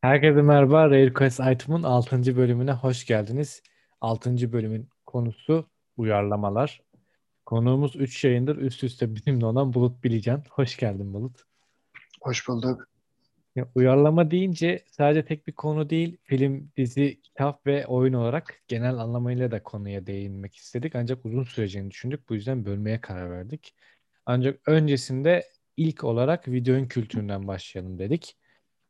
Herkese merhaba. Rare Quest Item'ın 6. bölümüne hoş geldiniz. 6. bölümün konusu uyarlamalar. Konuğumuz 3 yayındır üst üste bizimle olan Bulut Bilican. Hoş geldin Bulut. Hoş bulduk. Ya, uyarlama deyince sadece tek bir konu değil, film, dizi, kitap ve oyun olarak genel anlamıyla da konuya değinmek istedik. Ancak uzun süreceğini düşündük. Bu yüzden bölmeye karar verdik. Ancak öncesinde ilk olarak videonun kültüründen başlayalım dedik.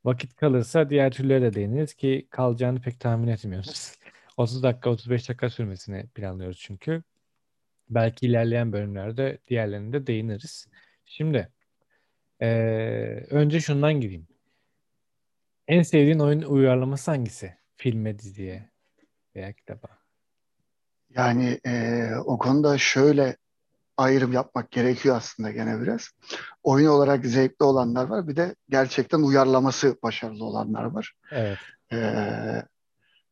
Vakit kalırsa diğer türlere de değiniriz ki kalacağını pek tahmin etmiyoruz. 30 dakika 35 dakika sürmesini planlıyoruz çünkü. Belki ilerleyen bölümlerde diğerlerine de değiniriz. Şimdi eee, önce şundan gireyim. En sevdiğin oyun uyarlaması hangisi? Filme, diziye veya kitaba. Yani e, o konuda şöyle ayrım yapmak gerekiyor aslında gene biraz. Oyun olarak zevkli olanlar var. Bir de gerçekten uyarlaması başarılı olanlar var. Evet. E,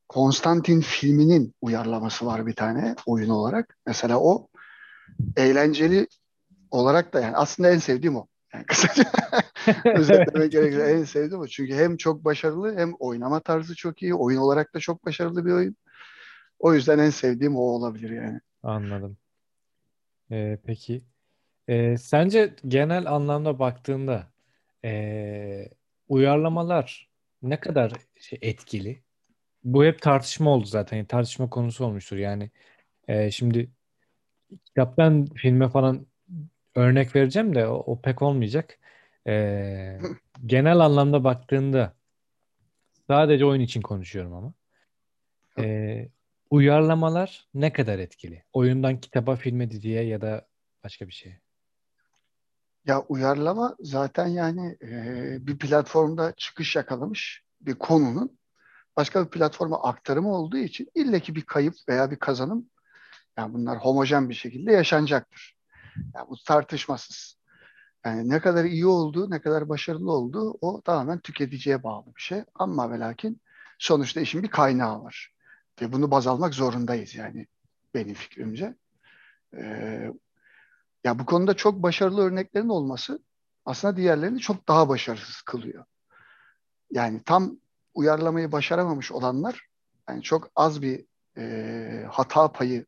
Konstantin filminin uyarlaması var bir tane oyun olarak. Mesela o eğlenceli olarak da yani aslında en sevdiğim o. Yani kısaca özetlemek gerekirse en sevdiğim o. Çünkü hem çok başarılı hem oynama tarzı çok iyi. Oyun olarak da çok başarılı bir oyun. O yüzden en sevdiğim o olabilir yani. Anladım. Ee, peki. Ee, sence genel anlamda baktığında ee, uyarlamalar ne kadar şey, etkili? Bu hep tartışma oldu zaten. Yani tartışma konusu olmuştur. Yani e, şimdi kitaptan filme falan örnek vereceğim de o, o pek olmayacak. E, genel anlamda baktığında sadece oyun için konuşuyorum ama. E, uyarlamalar ne kadar etkili? Oyundan kitaba, filme, diziye ya da başka bir şeye. Ya uyarlama zaten yani e, bir platformda çıkış yakalamış bir konunun başka bir platforma aktarımı olduğu için illeki bir kayıp veya bir kazanım yani bunlar homojen bir şekilde yaşanacaktır. Yani bu tartışmasız. Yani ne kadar iyi olduğu, ne kadar başarılı olduğu o tamamen tüketiciye bağlı bir şey. Ama ve lakin sonuçta işin bir kaynağı var. Ve bunu baz almak zorundayız yani benim fikrimce. Ee, ya bu konuda çok başarılı örneklerin olması aslında diğerlerini çok daha başarısız kılıyor. Yani tam uyarlamayı başaramamış olanlar, yani çok az bir e, hata payı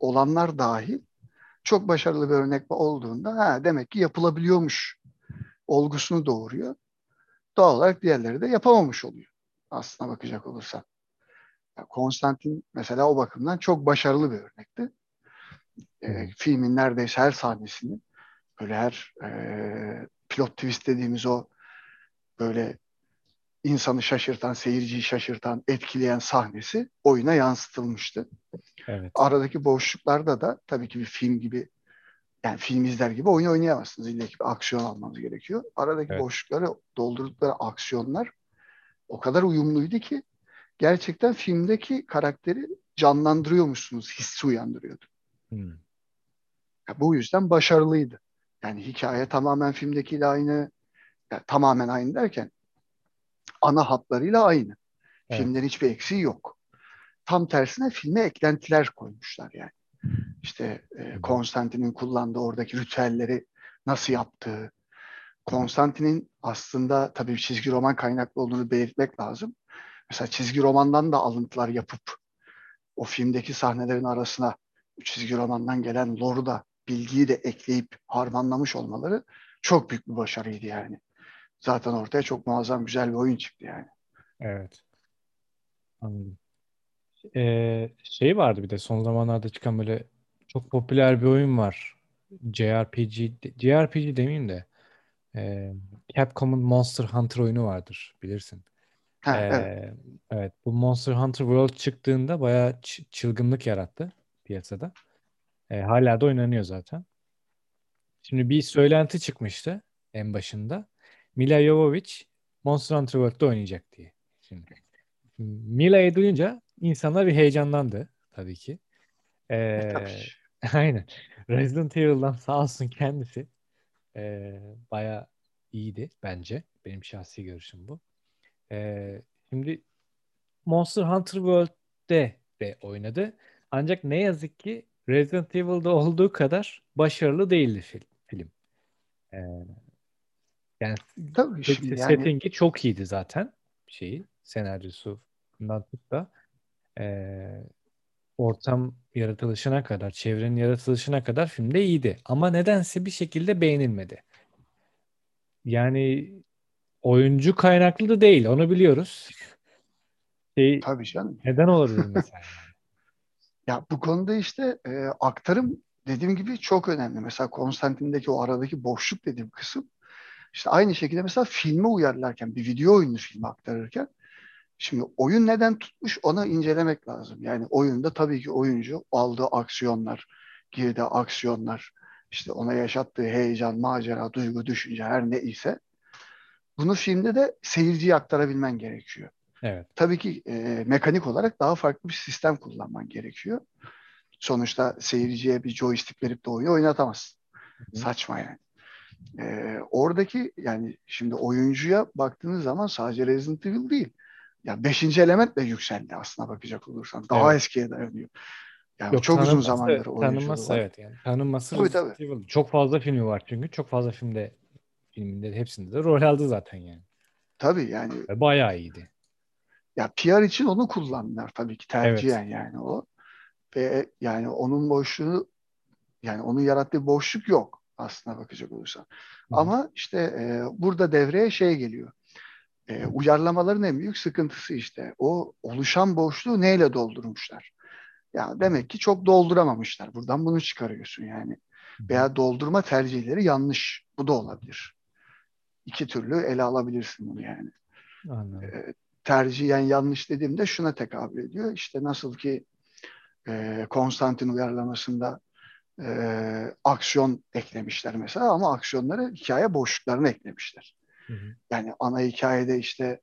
olanlar dahil çok başarılı bir örnek olduğunda ha, demek ki yapılabiliyormuş olgusunu doğuruyor. Doğal olarak diğerleri de yapamamış oluyor. Aslına bakacak olursan. Yani Konstantin mesela o bakımdan çok başarılı bir örnekti. E, filmin neredeyse her sahnesini böyle her e, plot twist dediğimiz o böyle insanı şaşırtan, seyirciyi şaşırtan, etkileyen sahnesi oyuna yansıtılmıştı. Evet. Aradaki boşluklarda da tabii ki bir film gibi yani film izler gibi oyun oynayamazsınız. İlla ki bir aksiyon almanız gerekiyor. Aradaki Evet. boşlukları doldurdukları aksiyonlar o kadar uyumluydu ki gerçekten filmdeki karakteri canlandırıyormuşsunuz, hissi uyandırıyordu. Hmm. Ya bu yüzden başarılıydı. Yani hikaye tamamen filmdekiyle aynı, yani tamamen aynı derken ana hatlarıyla aynı. Evet. Filmlerin hiçbir eksiği yok. Tam tersine filme eklentiler koymuşlar yani. İşte e, Konstantin'in kullandığı oradaki ritüelleri nasıl yaptığı, Konstantin'in aslında tabii çizgi roman kaynaklı olduğunu belirtmek lazım. Mesela çizgi romandan da alıntılar yapıp o filmdeki sahnelerin arasına çizgi romandan gelen lore'u da bilgiyi de ekleyip harmanlamış olmaları çok büyük bir başarıydı yani. Zaten ortaya çok muazzam güzel bir oyun çıktı yani. Evet. Anladım. Ee, şey vardı bir de son zamanlarda çıkan böyle çok popüler bir oyun var. JRPG, JRPG demeyeyim de e, Capcom'un Monster Hunter oyunu vardır bilirsin. Ha, evet. Ee, evet bu Monster Hunter World çıktığında bayağı çılgınlık yarattı piyasada. Ee, hala da oynanıyor zaten. Şimdi bir söylenti çıkmıştı en başında. Mila Jovovich Monster Hunter World'da oynayacak diye. Şimdi Mila'yı duyunca insanlar bir heyecanlandı tabii ki. E, Ee, aynen. Resident Evil'dan sağ olsun kendisi ee, bayağı iyiydi bence. Benim şahsi görüşüm bu. Ee, şimdi Monster Hunter World'de de oynadı. Ancak ne yazık ki Resident Evil'da olduğu kadar başarılı değildi fil- film. Ee, yani Tabii şimdi yani settingi çok iyiydi zaten. şeyi senaryosundan tut da e, ortam yaratılışına kadar, çevrenin yaratılışına kadar filmde iyiydi. Ama nedense bir şekilde beğenilmedi. Yani oyuncu kaynaklı da değil, onu biliyoruz. Şey, Tabii canım. neden olabilir mesela? Ya bu konuda işte e, aktarım dediğim gibi çok önemli. Mesela Konstantin'deki o aradaki boşluk dediğim kısım işte aynı şekilde mesela filme uyarlarken bir video oyunu filme aktarırken şimdi oyun neden tutmuş ona incelemek lazım. Yani oyunda tabii ki oyuncu aldığı aksiyonlar, girdiği aksiyonlar, işte ona yaşattığı heyecan, macera, duygu, düşünce her ne ise bunu filmde de seyirciye aktarabilmen gerekiyor. Evet. Tabii ki e, mekanik olarak daha farklı bir sistem kullanman gerekiyor. Sonuçta seyirciye bir joystick verip de oyunu oynatamazsın. Hı. Saçma yani. E, oradaki yani şimdi oyuncuya baktığınız zaman sadece Resident Evil değil. Ya beşinci element de yükseldi aslına bakacak olursan. Daha Evet. eskiye dayanıyor. Yani Yok çok uzun tanınması, zamandır oyunculuğu tanınması var. evet yani. Tanınması Tabii tabii. Çok fazla filmi var çünkü. Çok fazla filmde filminde hepsinde de rol aldı zaten yani. Tabii yani Ve bayağı iyiydi. ya PR için onu kullandılar tabii ki Evet. tercihen yani o. Ve yani onun boşluğunu yani onun yarattığı boşluk yok aslına bakacak olursan. Hı. Ama işte e, burada devreye şey geliyor. E, uyarlamaların en büyük sıkıntısı işte o oluşan boşluğu neyle doldurmuşlar? Ya demek ki çok dolduramamışlar. Buradan bunu çıkarıyorsun yani. Veya doldurma tercihleri yanlış. Bu da olabilir. İki türlü ele alabilirsin bunu yani. Anladım. E, tercihen yanlış dediğimde şuna tekabül ediyor. İşte nasıl ki e, Konstantin uyarlamasında e, aksiyon eklemişler mesela ama aksiyonları hikaye boşluklarına eklemişler. Hı hı. Yani ana hikayede işte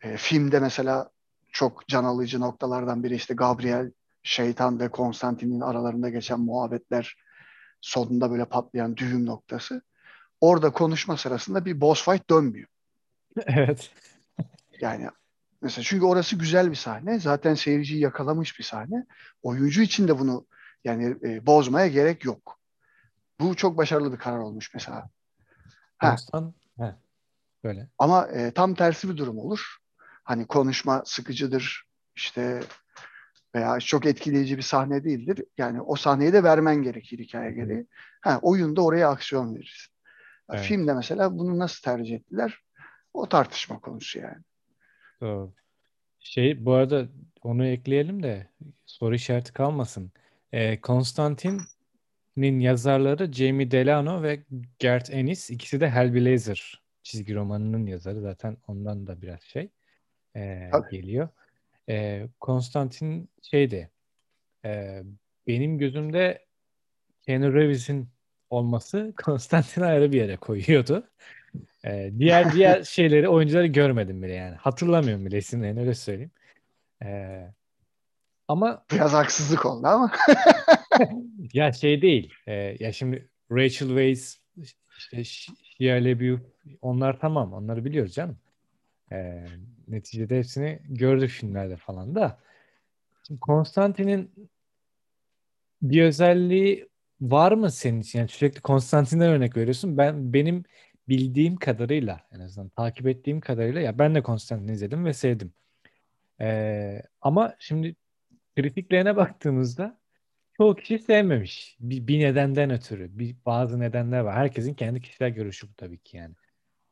e, filmde mesela çok can alıcı noktalardan biri işte Gabriel, şeytan ve Konstantin'in aralarında geçen muhabbetler sonunda böyle patlayan düğüm noktası. Orada konuşma sırasında bir boss fight dönmüyor. Evet. Yani mesela çünkü orası güzel bir sahne. Zaten seyirciyi yakalamış bir sahne. Oyuncu için de bunu yani e, bozmaya gerek yok. Bu çok başarılı bir karar olmuş mesela. Ha. He. Böyle. ama e, tam tersi bir durum olur. Hani konuşma sıkıcıdır işte veya çok etkileyici bir sahne değildir. Yani o sahneyi de vermen gerekir hikaye gereği. Ha, oyunda oraya aksiyon verirsin. Evet. Filmde mesela bunu nasıl tercih ettiler? O tartışma konusu yani. Doğru. Şey bu arada onu ekleyelim de soru işareti kalmasın. Ee, Konstantin'in yazarları Jamie Delano ve Garth Ennis ikisi de Hellblazer çizgi romanının yazarı. Zaten ondan da biraz şey Tabii. geliyor. Ee, Konstantin şeydi e, benim gözümde Keanu Reeves'in olması Konstantin'i ayrı bir yere koyuyordu. Ee, diğer diğer şeyleri oyuncuları görmedim bile yani. Hatırlamıyorum bile isimlerini öyle söyleyeyim. Ee, ama Biraz haksızlık oldu ama. ya şey değil. Ee, ya şimdi Rachel Weisz, işte Shia LaBeouf onlar tamam. Onları biliyoruz canım. Ee, neticede hepsini gördük filmlerde falan da. Konstantin'in bir özelliği var mı senin için? Yani sürekli Konstantin'den örnek veriyorsun. Ben benim bildiğim kadarıyla en azından takip ettiğim kadarıyla ya ben de Konstantin'i izledim ve sevdim. Ee, ama şimdi kritiklerine baktığımızda çoğu kişi sevmemiş. Bir, bir nedenden ötürü. Bir, bazı nedenler var. Herkesin kendi kişisel görüşü bu tabii ki yani.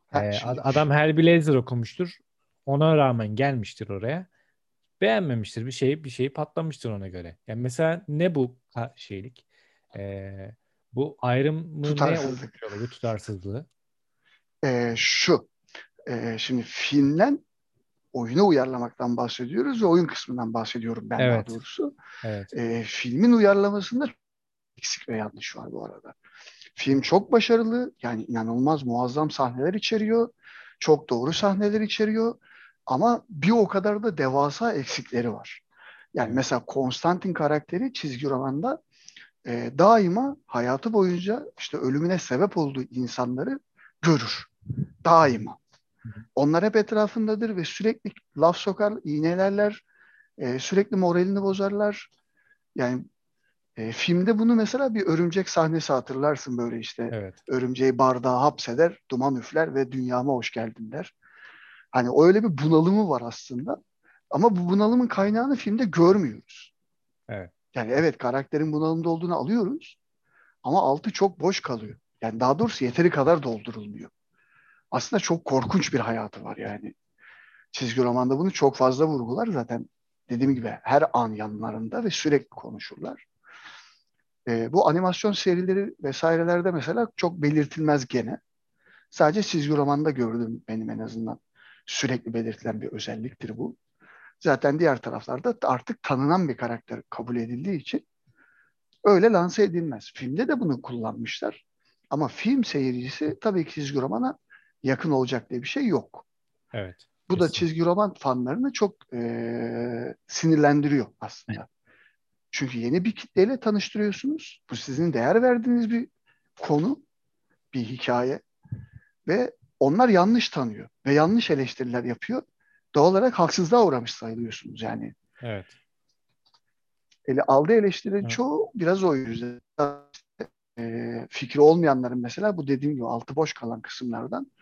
Ha, Ee, şimdi ad- adam Hellblazer okumuştur. Ona rağmen gelmiştir oraya. Beğenmemiştir. Bir şey bir şeyi patlamıştır ona göre. Yani mesela ne bu şeylik? Ee, bu ayrımı ne tutarsızlık. oluşturuyor bu tutarsızlığı? Ee, şu. Ee, şimdi filmden oyuna uyarlamaktan bahsediyoruz ve oyun kısmından bahsediyorum ben daha Evet. doğrusu. Evet. Ee, filmin uyarlamasında eksik ve yanlış var bu arada. Film çok başarılı. Yani inanılmaz muazzam sahneler içeriyor. Çok doğru sahneler içeriyor. Ama bir o kadar da devasa eksikleri var. Yani mesela Konstantin karakteri çizgi romanda e, daima hayatı boyunca işte ölümüne sebep olduğu insanları görür. Daima. Onlar hep etrafındadır ve sürekli laf sokar, iğnelerler, e, sürekli moralini bozarlar. Yani e, filmde bunu mesela bir örümcek sahnesi hatırlarsın böyle işte. Evet. Örümceği bardağa hapseder, duman üfler ve dünyama hoş geldin der. Hani öyle bir bunalımı var aslında. Ama bu bunalımın kaynağını filmde görmüyoruz. Evet. Yani evet karakterin bunalımda olduğunu alıyoruz. Ama altı çok boş kalıyor. Yani daha doğrusu yeteri kadar doldurulmuyor. Aslında çok korkunç bir hayatı var yani. Çizgi romanda bunu çok fazla vurgular zaten. Dediğim gibi her an yanlarında ve sürekli konuşurlar. Ee, bu animasyon serileri vesairelerde mesela çok belirtilmez gene. Sadece çizgi romanda gördüm benim en azından. Sürekli belirtilen bir özelliktir bu. Zaten diğer taraflarda artık tanınan bir karakter kabul edildiği için öyle lanse edilmez. Filmde de bunu kullanmışlar. Ama film seyircisi tabii ki çizgi romana yakın olacak diye bir şey yok. Evet. Bu da kesin. çizgi roman fanlarını çok e, sinirlendiriyor aslında. Çünkü yeni bir kitleyle tanıştırıyorsunuz. Bu sizin değer verdiğiniz bir konu, bir hikaye ve onlar yanlış tanıyor ve yanlış eleştiriler yapıyor. Doğal olarak haksızlığa uğramış sayılıyorsunuz yani. Evet. Ele, aldığı eleştirilerin Evet. çoğu biraz o yüzden. E, fikri olmayanların mesela bu dediğim gibi altı boş kalan kısımlardan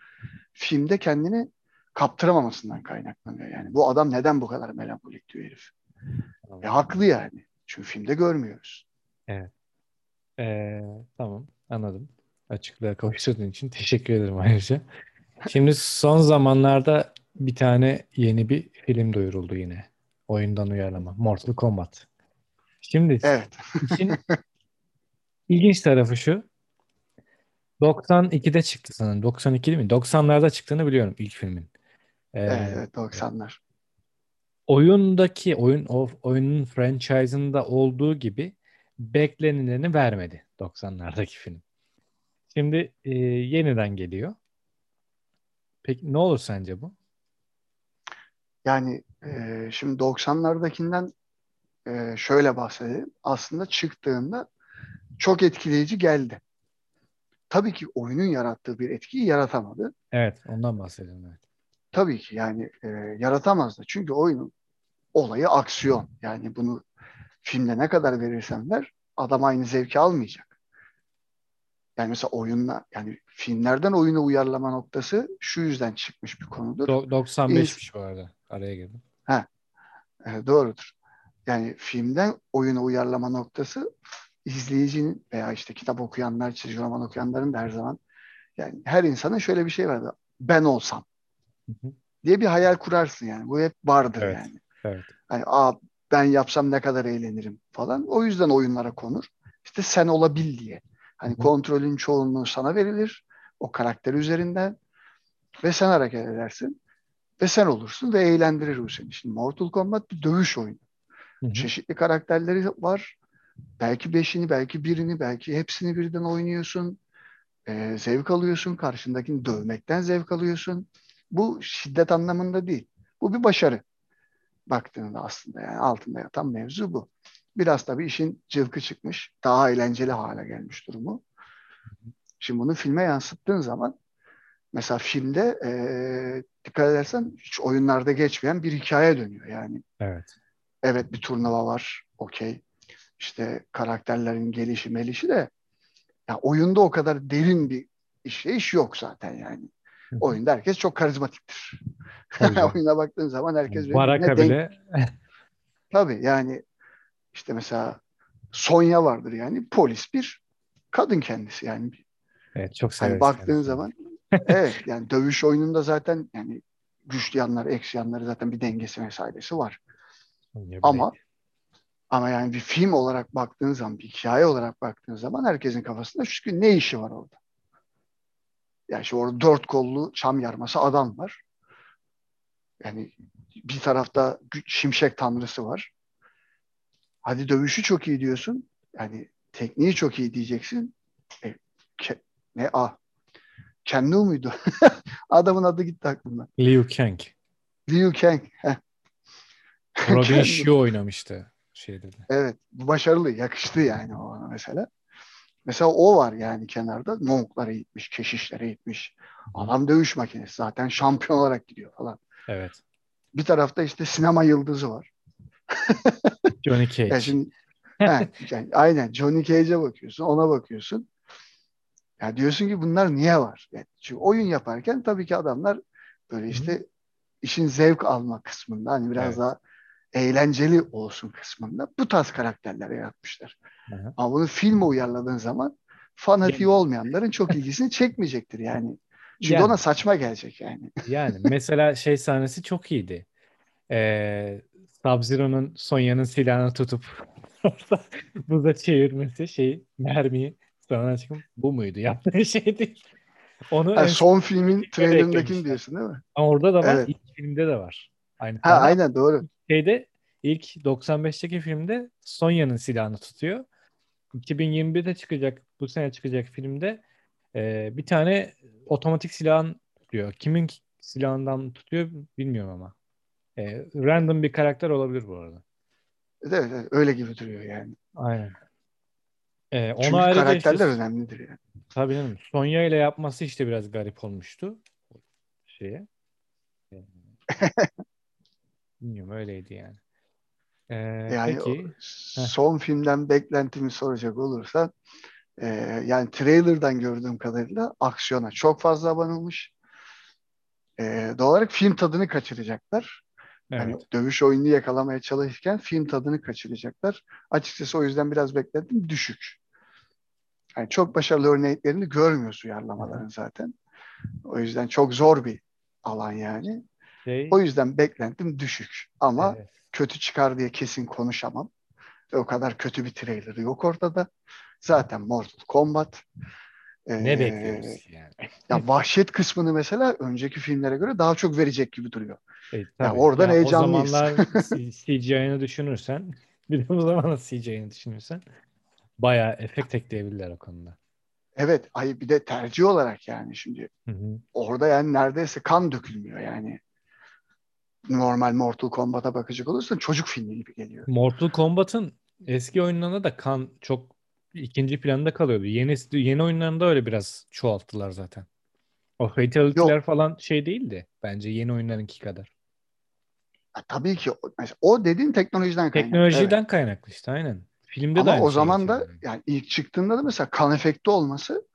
filmde kendini kaptıramamasından kaynaklanıyor. Yani bu adam neden bu kadar melankolik diyor herif. Tamam. E, haklı yani. Çünkü filmde görmüyoruz. Ee, tamam anladım. Açıklığa kavuşturduğun için teşekkür ederim ayrıca. Şimdi son zamanlarda bir tane yeni bir film duyuruldu yine. Oyundan uyarlama. Mortal Kombat. Şimdi Evet. işin ilginç tarafı şu. 92'de çıktı sanırım. 92 değil mi? 90'larda çıktığını biliyorum ilk filmin. Ee, Evet, evet 90'lar. oyundaki oyun o oyunun franchise'ında olduğu gibi beklenileni vermedi 90'lardaki film. Şimdi e, yeniden geliyor. Peki ne olur sence bu? Yani e, şimdi 90'lardakinden e, şöyle bahsedelim. Aslında çıktığında çok etkileyici geldi. Tabii ki oyunun yarattığı bir etkiyi yaratamadı. Evet, ondan bahsedelim. Evet. Tabii ki yani e, yaratamazdı. Çünkü oyunun olayı aksiyon. Yani bunu filmde ne kadar verirsen ver adam aynı zevki almayacak. Yani mesela oyunla yani filmlerden oyuna uyarlama noktası şu yüzden çıkmış bir konudur. Do- 95'miş bu arada. Araya girdim. E, doğrudur. Yani filmden oyuna uyarlama noktası izleyicinin veya işte kitap okuyanlar, çizgi roman okuyanların da her zaman yani her insanın şöyle bir şey vardı. Ben olsam Hı hı. diye bir hayal kurarsın yani. Bu hep vardır Evet. yani. Evet. Hani aa ben yapsam ne kadar eğlenirim falan. O yüzden oyunlara konur. İşte sen olabil diye. Hani hı. kontrolün çoğunluğu sana verilir. O karakter üzerinden. Ve sen hareket edersin. Ve sen olursun ve eğlendirir bu seni. Şimdi Mortal Kombat bir dövüş oyunu. Hı hı. Çeşitli karakterleri var. Belki beşini, belki birini, belki hepsini birden oynuyorsun. Ee, zevk alıyorsun. Karşındakini dövmekten zevk alıyorsun. Bu şiddet anlamında değil. Bu bir başarı. Baktığında aslında yani altında yatan mevzu bu. Biraz tabii işin cılkı çıkmış. Daha eğlenceli hale gelmiş durumu. Şimdi bunu filme yansıttığın zaman mesela filmde ee, dikkat edersen hiç oyunlarda geçmeyen bir hikaye dönüyor. Yani Evet. evet bir turnuva var. Okey. İşte karakterlerin gelişi melişi de ya oyunda o kadar derin bir işleyiş yok zaten yani. Oyunda herkes çok karizmatiktir. Oyuna baktığın zaman herkes Baraka birbirine denk. bile Tabii yani işte mesela Sonya vardır yani polis bir kadın kendisi yani. evet, çok Hani severiz baktığın kendisini. zaman evet yani dövüş oyununda zaten yani güçlü yanları, eksi yanları zaten bir dengesi vesairesi var. Ama ama yani bir film olarak baktığın zaman, bir hikaye olarak baktığın zaman herkesin kafasında çünkü ne işi var orada? Yani işte orada dört kollu çam yarması adam var. Yani bir tarafta şimşek tanrısı var. Hadi dövüşü çok iyi diyorsun. Yani tekniği çok iyi diyeceksin. E, ke- ne ah Ken Liu muydu? Adamın adı gitti aklımdan. Liu Kang. Liu Kang. Robin. Shue oynamıştı şeyde de. Evet. Başarılı. Yakıştı yani o ona mesela. Mesela o var yani kenarda. Monklara gitmiş, keşişlere gitmiş. Adam dövüş makinesi. Zaten şampiyon olarak gidiyor falan. Evet. Bir tarafta işte sinema yıldızı var. Johnny Cage. Ya şimdi he, yani aynen Johnny Cage'e bakıyorsun, ona bakıyorsun. Ya diyorsun ki bunlar niye var? Yani çünkü oyun yaparken tabii ki adamlar böyle işte işin zevk alma kısmında hani biraz Evet. daha eğlenceli olsun kısmında bu tarz karakterler yaratmışlar. Aha. Ama bunu filme uyarladığın zaman fanatiği Yani- olmayanların çok ilgisini çekmeyecektir yani. Çünkü Yani. ona saçma gelecek yani. Yani mesela şey sahnesi çok iyiydi. Ee, Sub-Zero'nun Sonya'nın silahını tutup buza çevirmesi şey mermiyi sonra çıkıp bu muydu yaptığı şey değil. Onu en son filmin eklemişler. diyorsun değil mi? Ama orada da var, Evet. ilk filmde de var. Aynı Ha aynen doğru. Şeyde ilk 95'teki filmde Sonya'nın silahını tutuyor. 2021'de çıkacak, bu sene çıkacak filmde e, bir tane otomatik silahın tutuyor. Kimin silahından tutuyor bilmiyorum ama. E, random bir karakter olabilir bu arada. Evet, evet, öyle gibi duruyor yani. Aynen. E, onu Çünkü ayrıca karakterler işte, önemlidir yani. tabii canım, Sonya ile yapması işte biraz garip olmuştu. Şeye. Bilmiyorum öyleydi yani. E, Yani peki. son filmden beklentimi soracak olursa e, yani trailer'dan gördüğüm kadarıyla aksiyona çok fazla abanılmış. E, doğal olarak film tadını kaçıracaklar. Hani Evet. dövüş oyununu yakalamaya çalışırken film tadını kaçıracaklar. Açıkçası o yüzden biraz beklentim düşük. Yani çok başarılı örneklerini görmüyoruz uyarlamaların zaten. O yüzden çok zor bir alan yani. Şey, O yüzden beklentim düşük. Ama evet. kötü çıkar diye kesin konuşamam. O kadar kötü bir trailer yok ortada. Zaten Mortal Kombat. Ne Ee, bekliyoruz yani? Ya vahşet kısmını mesela önceki filmlere göre daha çok verecek gibi duruyor. E, tabii. oradan Ya heyecanlıyız. O zamanlar CGI'ını düşünürsen bir de bu zamanlar CGI'ını düşünürsen bayağı efekt ekleyebilirler o konuda. Evet, ay bir de tercih olarak yani şimdi Hı hı. orada yani neredeyse kan dökülmüyor yani. Normal Mortal Kombat'a bakacak olursan çocuk filmi gibi geliyor. Mortal Kombat'ın eski oyunlarında da kan çok ikinci planda kalıyordu. Yeni yeni oyunlarında öyle biraz çoğalttılar zaten. O fatality'ler Yok. falan şey değildi bence yeni oyunlarınki kadar. Ya tabii ki o, dediğin teknolojiden kaynaklı. Teknolojiden evet. kaynaklı işte aynen. Filmde de Ama aynı o şey zaman da geçerli. yani ilk çıktığında da mesela kan efekti olması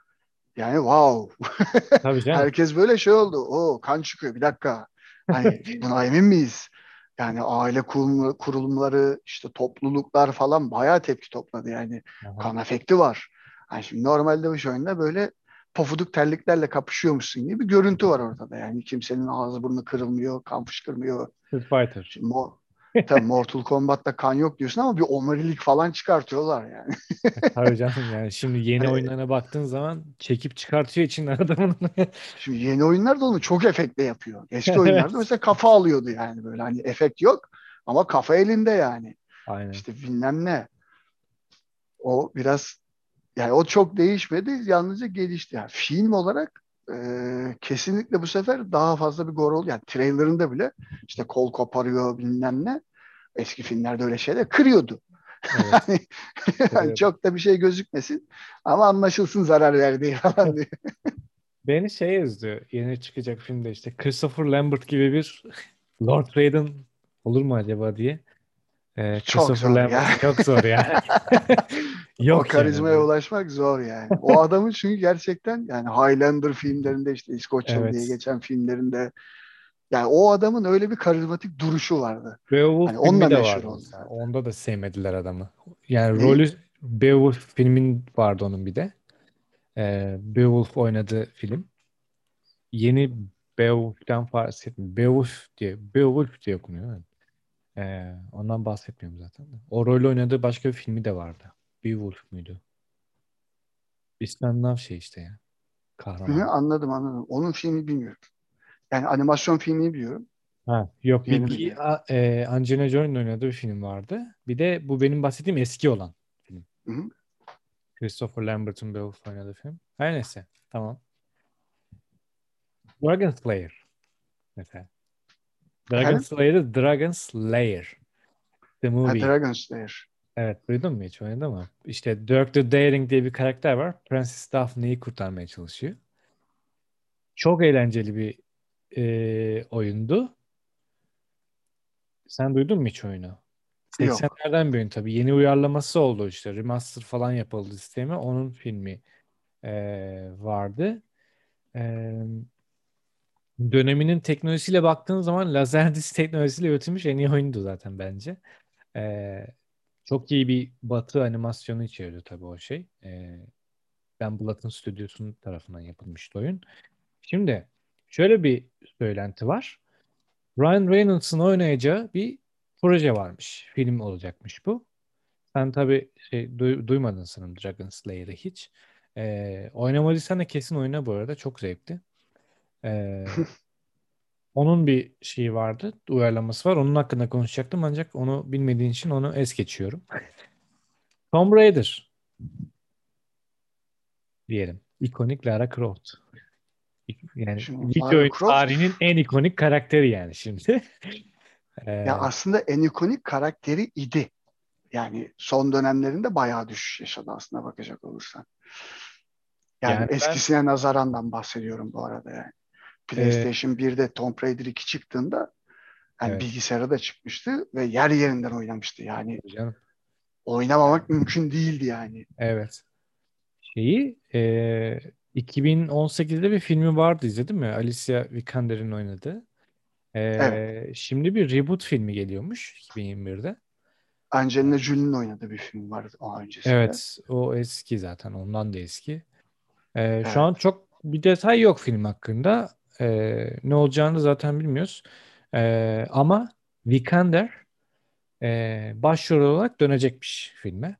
yani wow. Tabii canım. Herkes böyle şey oldu. O kan çıkıyor bir dakika. Hani buna emin miyiz? Yani aile kurulum- kurulumları işte topluluklar falan bayağı tepki topladı yani. Aha. Kan efekti var. Hani şimdi normalde bu oyunda böyle pofuduk terliklerle kapışıyormuşsun gibi bir görüntü var ortada. Yani kimsenin ağzı burnu kırılmıyor, kan fışkırmıyor. Street Fighter. Şimdi Tabii Mortal Kombat'ta kan yok diyorsun ama bir omurilik falan çıkartıyorlar yani. Tabii canım yani şimdi yeni Hani- oyunlarına baktığın zaman çekip çıkartıyor içinden adamın. Şimdi yeni oyunlarda onu çok efektle yapıyor. Eski Evet. oyunlarda mesela kafa alıyordu yani böyle hani efekt yok ama kafa elinde yani. Aynen. İşte bilmem ne. O biraz yani o çok değişmedi. Yalnızca gelişti. Yani film olarak e, kesinlikle bu sefer daha fazla bir gol oldu. Yani trailerında bile işte kol koparıyor bilmem ne. Eski filmlerde öyle şeyler kırıyordu. Evet. Yani, yani Kırıyordu. çok da bir şey gözükmesin ama anlaşılsın zarar verdiği falan diye. Beni şey üzdü. Yeni çıkacak filmde işte Christopher Lambert gibi bir Lord Raiden olur mu acaba diye. Ee, Çok Christopher zor Lambert ya. çok zor yani. Yok o karizmaya yani. ulaşmak zor yani. O adamın çünkü gerçekten yani Highlander filmlerinde işte İskoçyalı Evet. diye geçen filmlerinde yani o adamın öyle bir karizmatik duruşu vardı. Beowulf Hani onunla de meşhur vardı oldu. Onda da sevmediler adamı. Yani Neyi? rolü Beowulf filmin vardı onun bir de. Ee, Beowulf oynadığı film. Yeni Beowulf'ten bahsetmiyorum. Beowulf diye, Beowulf diye okunuyor. Ee, ondan bahsetmiyorum zaten. O rol oynadığı başka bir filmi de vardı. Beowulf muydu? İskandinav şey işte ya. Hı hı, Kahraman. anladım anladım. Onun filmi bilmiyorum. Yani animasyon filmini biliyorum. Ha, yok Diğerini bir e, Angelina Jolie'nin oynadığı bir film vardı. Bir de bu benim bahsettiğim eski olan film. Hı hı. Christopher Lambert'ın Beowulf oynadığı film. Her neyse. Tamam. Dragon Slayer mesela. Dragon? Slayer'ı Dragon Slayer. The Ha, movie. Dragon Slayer. Evet duydun mu hiç oynadı mı? İşte Dirk the Daring diye bir karakter var. Princess Daphne'yi kurtarmaya çalışıyor. Çok eğlenceli bir e, oyundu. Sen duydun mu hiç oyunu? Yok. 80'lerden bir oyun tabii. Yeni uyarlaması oldu işte. Remaster falan yapıldı sistemi. Onun filmi e, vardı. E, döneminin teknolojisiyle baktığın zaman Laserdisc teknolojisiyle üretilmiş en iyi oyundu zaten bence. Ee, çok iyi bir batı animasyonu içeriyordu tabii o şey. Ee, Ben Blunt'ın stüdyosunun tarafından yapılmıştı oyun. Şimdi şöyle bir söylenti var. Ryan Reynolds'ın oynayacağı bir proje varmış. Film olacakmış bu. Sen tabii şey duy- duymadın sanırım Dragon Slayer'ı hiç. Ee, oynamadıysan da kesin oyna bu arada. Çok zevkli. Ee, onun bir şeyi vardı. Uyarlaması var. Onun hakkında konuşacaktım ancak onu bilmediğin için onu es geçiyorum. Tomb Raider diyelim. İkonik Lara Croft. Yani video oyun Croft tarihinin en ikonik karakteri yani şimdi. Ee, ya aslında en ikonik karakteri idi. Yani son dönemlerinde bayağı düşüş yaşadı aslında bakacak olursan. Yani, yani ben eskisine nazarandan bahsediyorum bu arada yani. E, PlayStation 1'de Tomb Raider 2 çıktığında yani evet bilgisayara da çıkmıştı ve yer yerinden oynamıştı. Yani canım. oynamamak mümkün değildi yani. Evet. Şeyi e, 2018'de bir filmi vardı izledin mi? Alicia Vikander'in oynadığı. Evet. E, şimdi bir reboot filmi geliyormuş 2021'de. Angelina Jolie'nin oynadığı bir film vardı o öncesinde. Evet, o eski zaten. Ondan da eski. E, şu Evet. an çok bir detay yok film hakkında. E, ne olacağını zaten bilmiyoruz. E, ama Vikander e, başrol olarak dönecekmiş filme.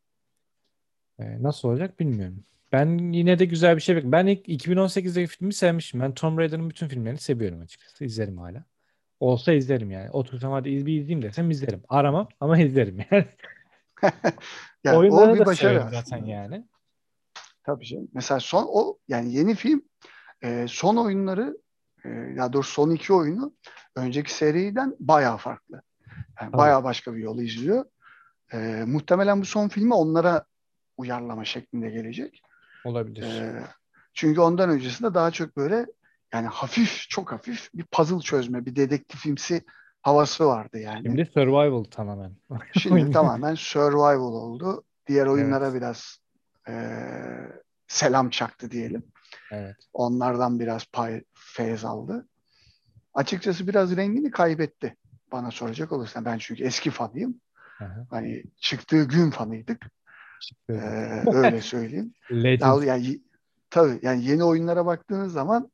E, nasıl olacak bilmiyorum. Ben yine de güzel bir şey bekliyorum. Ben ilk 2018'deki filmi sevmişim. Ben Tomb Raider'ın bütün filmlerini seviyorum açıkçası. İzlerim hala. Olsa izlerim yani. Otursam hadi iz- bir izleyeyim desem izlerim. Aramam ama izlerim yani. Yani o Oyunları bir da başarı zaten yani. Tabii canım. Mesela son o yani yeni film e, son oyunları e, ya doğrusu son iki oyunu önceki seriden bayağı farklı. Yani bayağı başka bir yolu izliyor. E, muhtemelen bu son filmi onlara uyarlama şeklinde gelecek. Olabilir. E, çünkü ondan öncesinde daha çok böyle yani hafif çok hafif bir puzzle çözme bir dedektifimsi havası vardı yani. Şimdi survival tamamen. Şimdi tamamen survival oldu. Diğer oyunlara Evet. biraz e, selam çaktı diyelim. Evet. Onlardan biraz pay, feyz aldı. Açıkçası biraz rengini kaybetti bana soracak olursan. Ben çünkü eski fanıyım. Aha. Hani çıktığı gün fanıydık. Çıktı. Ee, öyle söyleyeyim. Ya, yani, tabii yani yeni oyunlara baktığınız zaman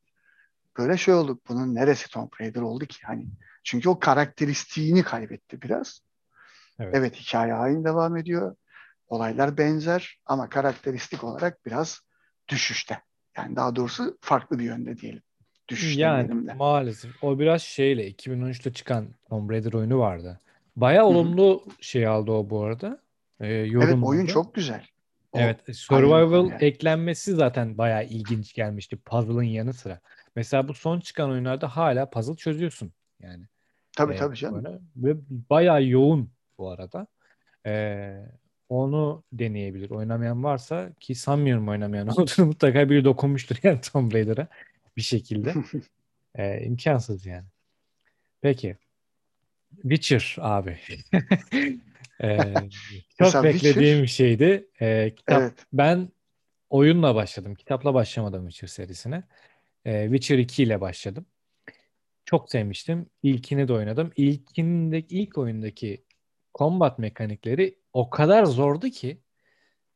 böyle şey olduk. Bunun neresi Tomb Raider oldu ki? Hani çünkü o karakteristiğini kaybetti biraz. Evet. Evet hikaye aynı devam ediyor. Olaylar benzer ama karakteristik olarak biraz düşüşte. Yani daha doğrusu farklı bir yönde diyelim. Düşüş Yani de. maalesef o biraz şeyle 2013'te çıkan Tomb Raider oyunu vardı. Hı. olumlu şey aldı o bu arada. Ee, Evet yorum oyun aldı. çok güzel. O Evet, survival yani. eklenmesi zaten bayağı ilginç gelmişti puzzle'ın yanı sıra. Mesela bu son çıkan oyunlarda hala puzzle çözüyorsun yani. Tabii Ee, tabii canım. böyle ve bayağı yoğun bu arada. Ee, onu deneyebilir. Oynamayan varsa ki sanmıyorum oynamayan olduğunu mutlaka biri dokunmuştur yani Tomb Raider'a bir şekilde. Ee, imkansız yani. Peki. Witcher abi. Ee, çok Mesela beklediğim Witcher şeydi. Ee, kitap evet ben oyunla başladım. Kitapla başlamadım Witcher serisine. Ee, Witcher 2 ile başladım. Çok sevmiştim. İlkini de oynadım. İlkindeki ilk oyundaki combat mekanikleri o kadar zordu ki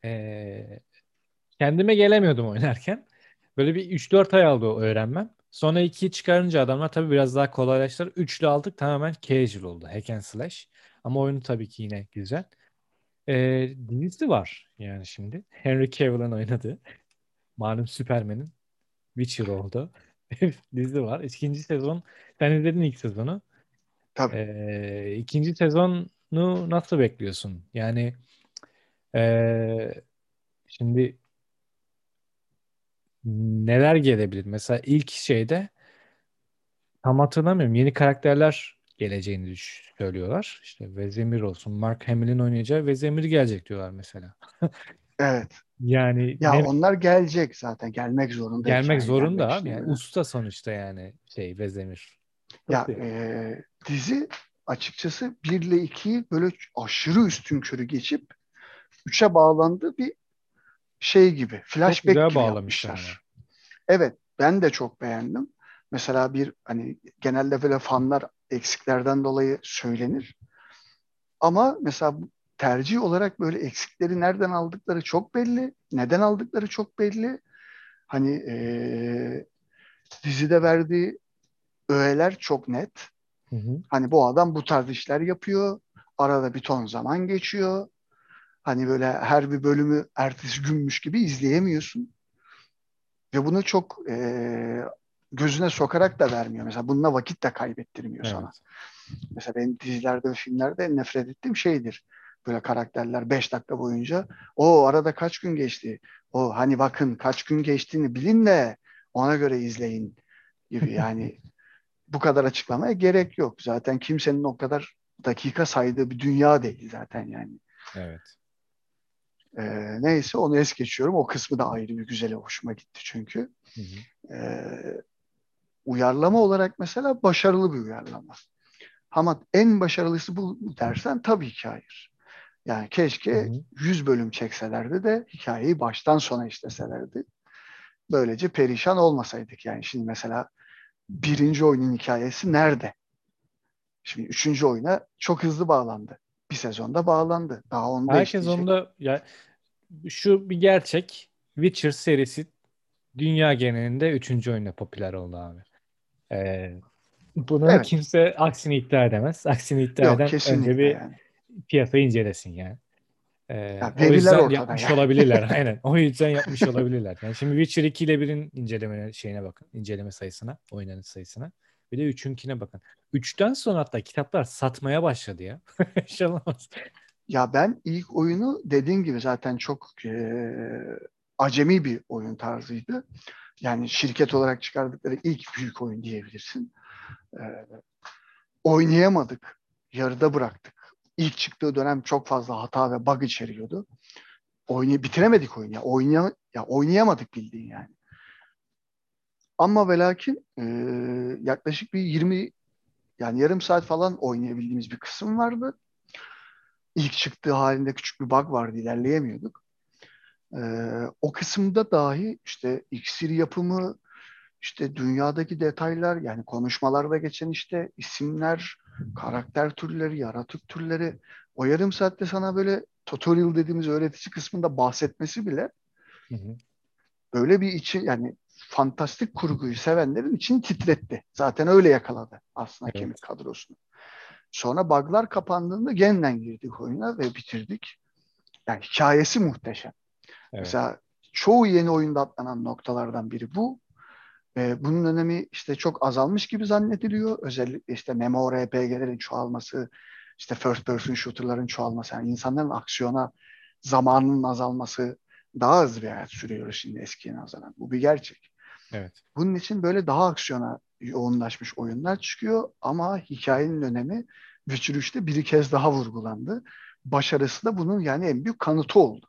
ee, kendime gelemiyordum oynarken. Böyle bir 3-4 ay aldı o öğrenmem. Sonra 2'yi çıkarınca adamlar tabii biraz daha kolaylaştılar. 3'lü aldık tamamen casual oldu. Hack and slash. Ama oyunu tabii ki yine güzel. Ee, dizisi var yani şimdi. Henry Cavill'ın oynadığı. Malum Superman'in Witcher oldu. Dizi var. İkinci sezon. Sen izledin ilk sezonu. tabii. Ee, ikinci sezonu nasıl bekliyorsun? Yani ee, şimdi neler gelebilir? Mesela ilk şeyde tam hatırlamıyorum. Yeni karakterler geleceğini düş- söylüyorlar. İşte Vezemir olsun. Mark Hamill'in oynayacağı Vezemir gelecek diyorlar mesela. Evet. Yani Ya ne onlar gelecek zaten. Gelmek zorunda gelmek hikaye zorunda gelmek abi. Yani usta sonuçta yani şey Vezemir. Ya yani? e, dizi açıkçası 1 ile 2'yi böyle aşırı üstün körü geçip 3'e bağlandığı bir şey gibi. Flashback gibi bağlamışlar yapmışlar. Evet ben de çok beğendim. mesela bir hani genelde böyle fanlar eksiklerden dolayı söylenir. Ama mesela tercih olarak böyle eksikleri nereden aldıkları çok belli. Neden aldıkları çok belli. Hani e, dizide verdiği öğeler çok net. Hı hı. Hani bu adam bu tarz işler yapıyor. Arada bir ton zaman geçiyor. Hani böyle her bir bölümü ertesi günmüş gibi izleyemiyorsun. Ve bunu çok e, gözüne sokarak da vermiyor. Mesela bununla vakit de kaybettirmiyor evet. sana. Mesela benim dizilerde ve filmlerde nefret ettiğim şeydir. Böyle karakterler 5 dakika boyunca o arada kaç gün geçti? O hani bakın kaç gün geçtiğini bilin de ona göre izleyin gibi yani bu kadar açıklamaya gerek yok. Zaten kimsenin o kadar dakika saydığı bir dünya değil zaten yani. Evet. Ee, neyse onu es geçiyorum. O kısmı da ayrı bir güzel hoşuma gitti çünkü. Hı hı. Ee, uyarlama olarak mesela başarılı bir uyarlama. Ama en başarılısı bu dersen tabii ki hayır. Yani keşke hı hı. 100 bölüm çekselerdi de hikayeyi baştan sona işleselerdi. Böylece perişan olmasaydık. Yani şimdi mesela birinci oyunun hikayesi nerede? Şimdi üçüncü oyuna çok hızlı bağlandı. Bir sezonda bağlandı. Daha onda Herkes işleyecek. onda ya şu bir gerçek. Witcher serisi dünya genelinde üçüncü oyunda popüler oldu abi. Ee, bunu evet. kimse aksini iddia edemez. Aksini iddia Yok, eden önce bir yani. piyasayı incelesin yani. Ee, ya, o yüzden yapmış ya. olabilirler. Aynen. O yüzden yapmış olabilirler. Yani şimdi Witcher 2 ile 1'in inceleme şeyine bakın. inceleme sayısına, oynanış sayısına. Bir de 3'ünkine bakın. 3'ten sonra hatta kitaplar satmaya başladı ya. İnşallah. Ya ben ilk oyunu dediğin gibi zaten çok e, acemi bir oyun tarzıydı. Yani şirket olarak çıkardıkları ilk büyük oyun diyebilirsin. E, oynayamadık. Yarıda bıraktık. İlk çıktığı dönem çok fazla hata ve bug içeriyordu. Oynay bitiremedik oyunu. Ya, ya oynayamadık bildiğin yani. Ama ve e, yaklaşık bir 20 yani yarım saat falan oynayabildiğimiz bir kısım vardı. İlk çıktığı halinde küçük bir bug vardı ilerleyemiyorduk. E, o kısımda dahi işte iksir yapımı, işte dünyadaki detaylar yani konuşmalarda geçen işte isimler, karakter türleri, yaratık türleri o yarım saatte sana böyle tutorial dediğimiz öğretici kısmında bahsetmesi bile hı hı. böyle bir içi yani fantastik kurguyu sevenlerin içini titretti. Zaten öyle yakaladı aslında evet. kemik kadrosunu. Sonra bug'lar kapandığında yeniden girdik oyuna ve bitirdik. Yani hikayesi muhteşem. Evet. Mesela çoğu yeni oyunda atlanan noktalardan biri bu. Ee, bunun önemi işte çok azalmış gibi zannediliyor. Özellikle işte MMORPG'lerin çoğalması, işte first person shooter'ların çoğalması, yani insanların aksiyona zamanının azalması daha hızlı bir hayat sürüyoruz şimdi eskiye nazaran. Bu bir gerçek. Evet. Bunun için böyle daha aksiyona yoğunlaşmış oyunlar çıkıyor ama hikayenin önemi Witcher 3'te bir kez daha vurgulandı. Başarısı da bunun yani en büyük kanıtı oldu.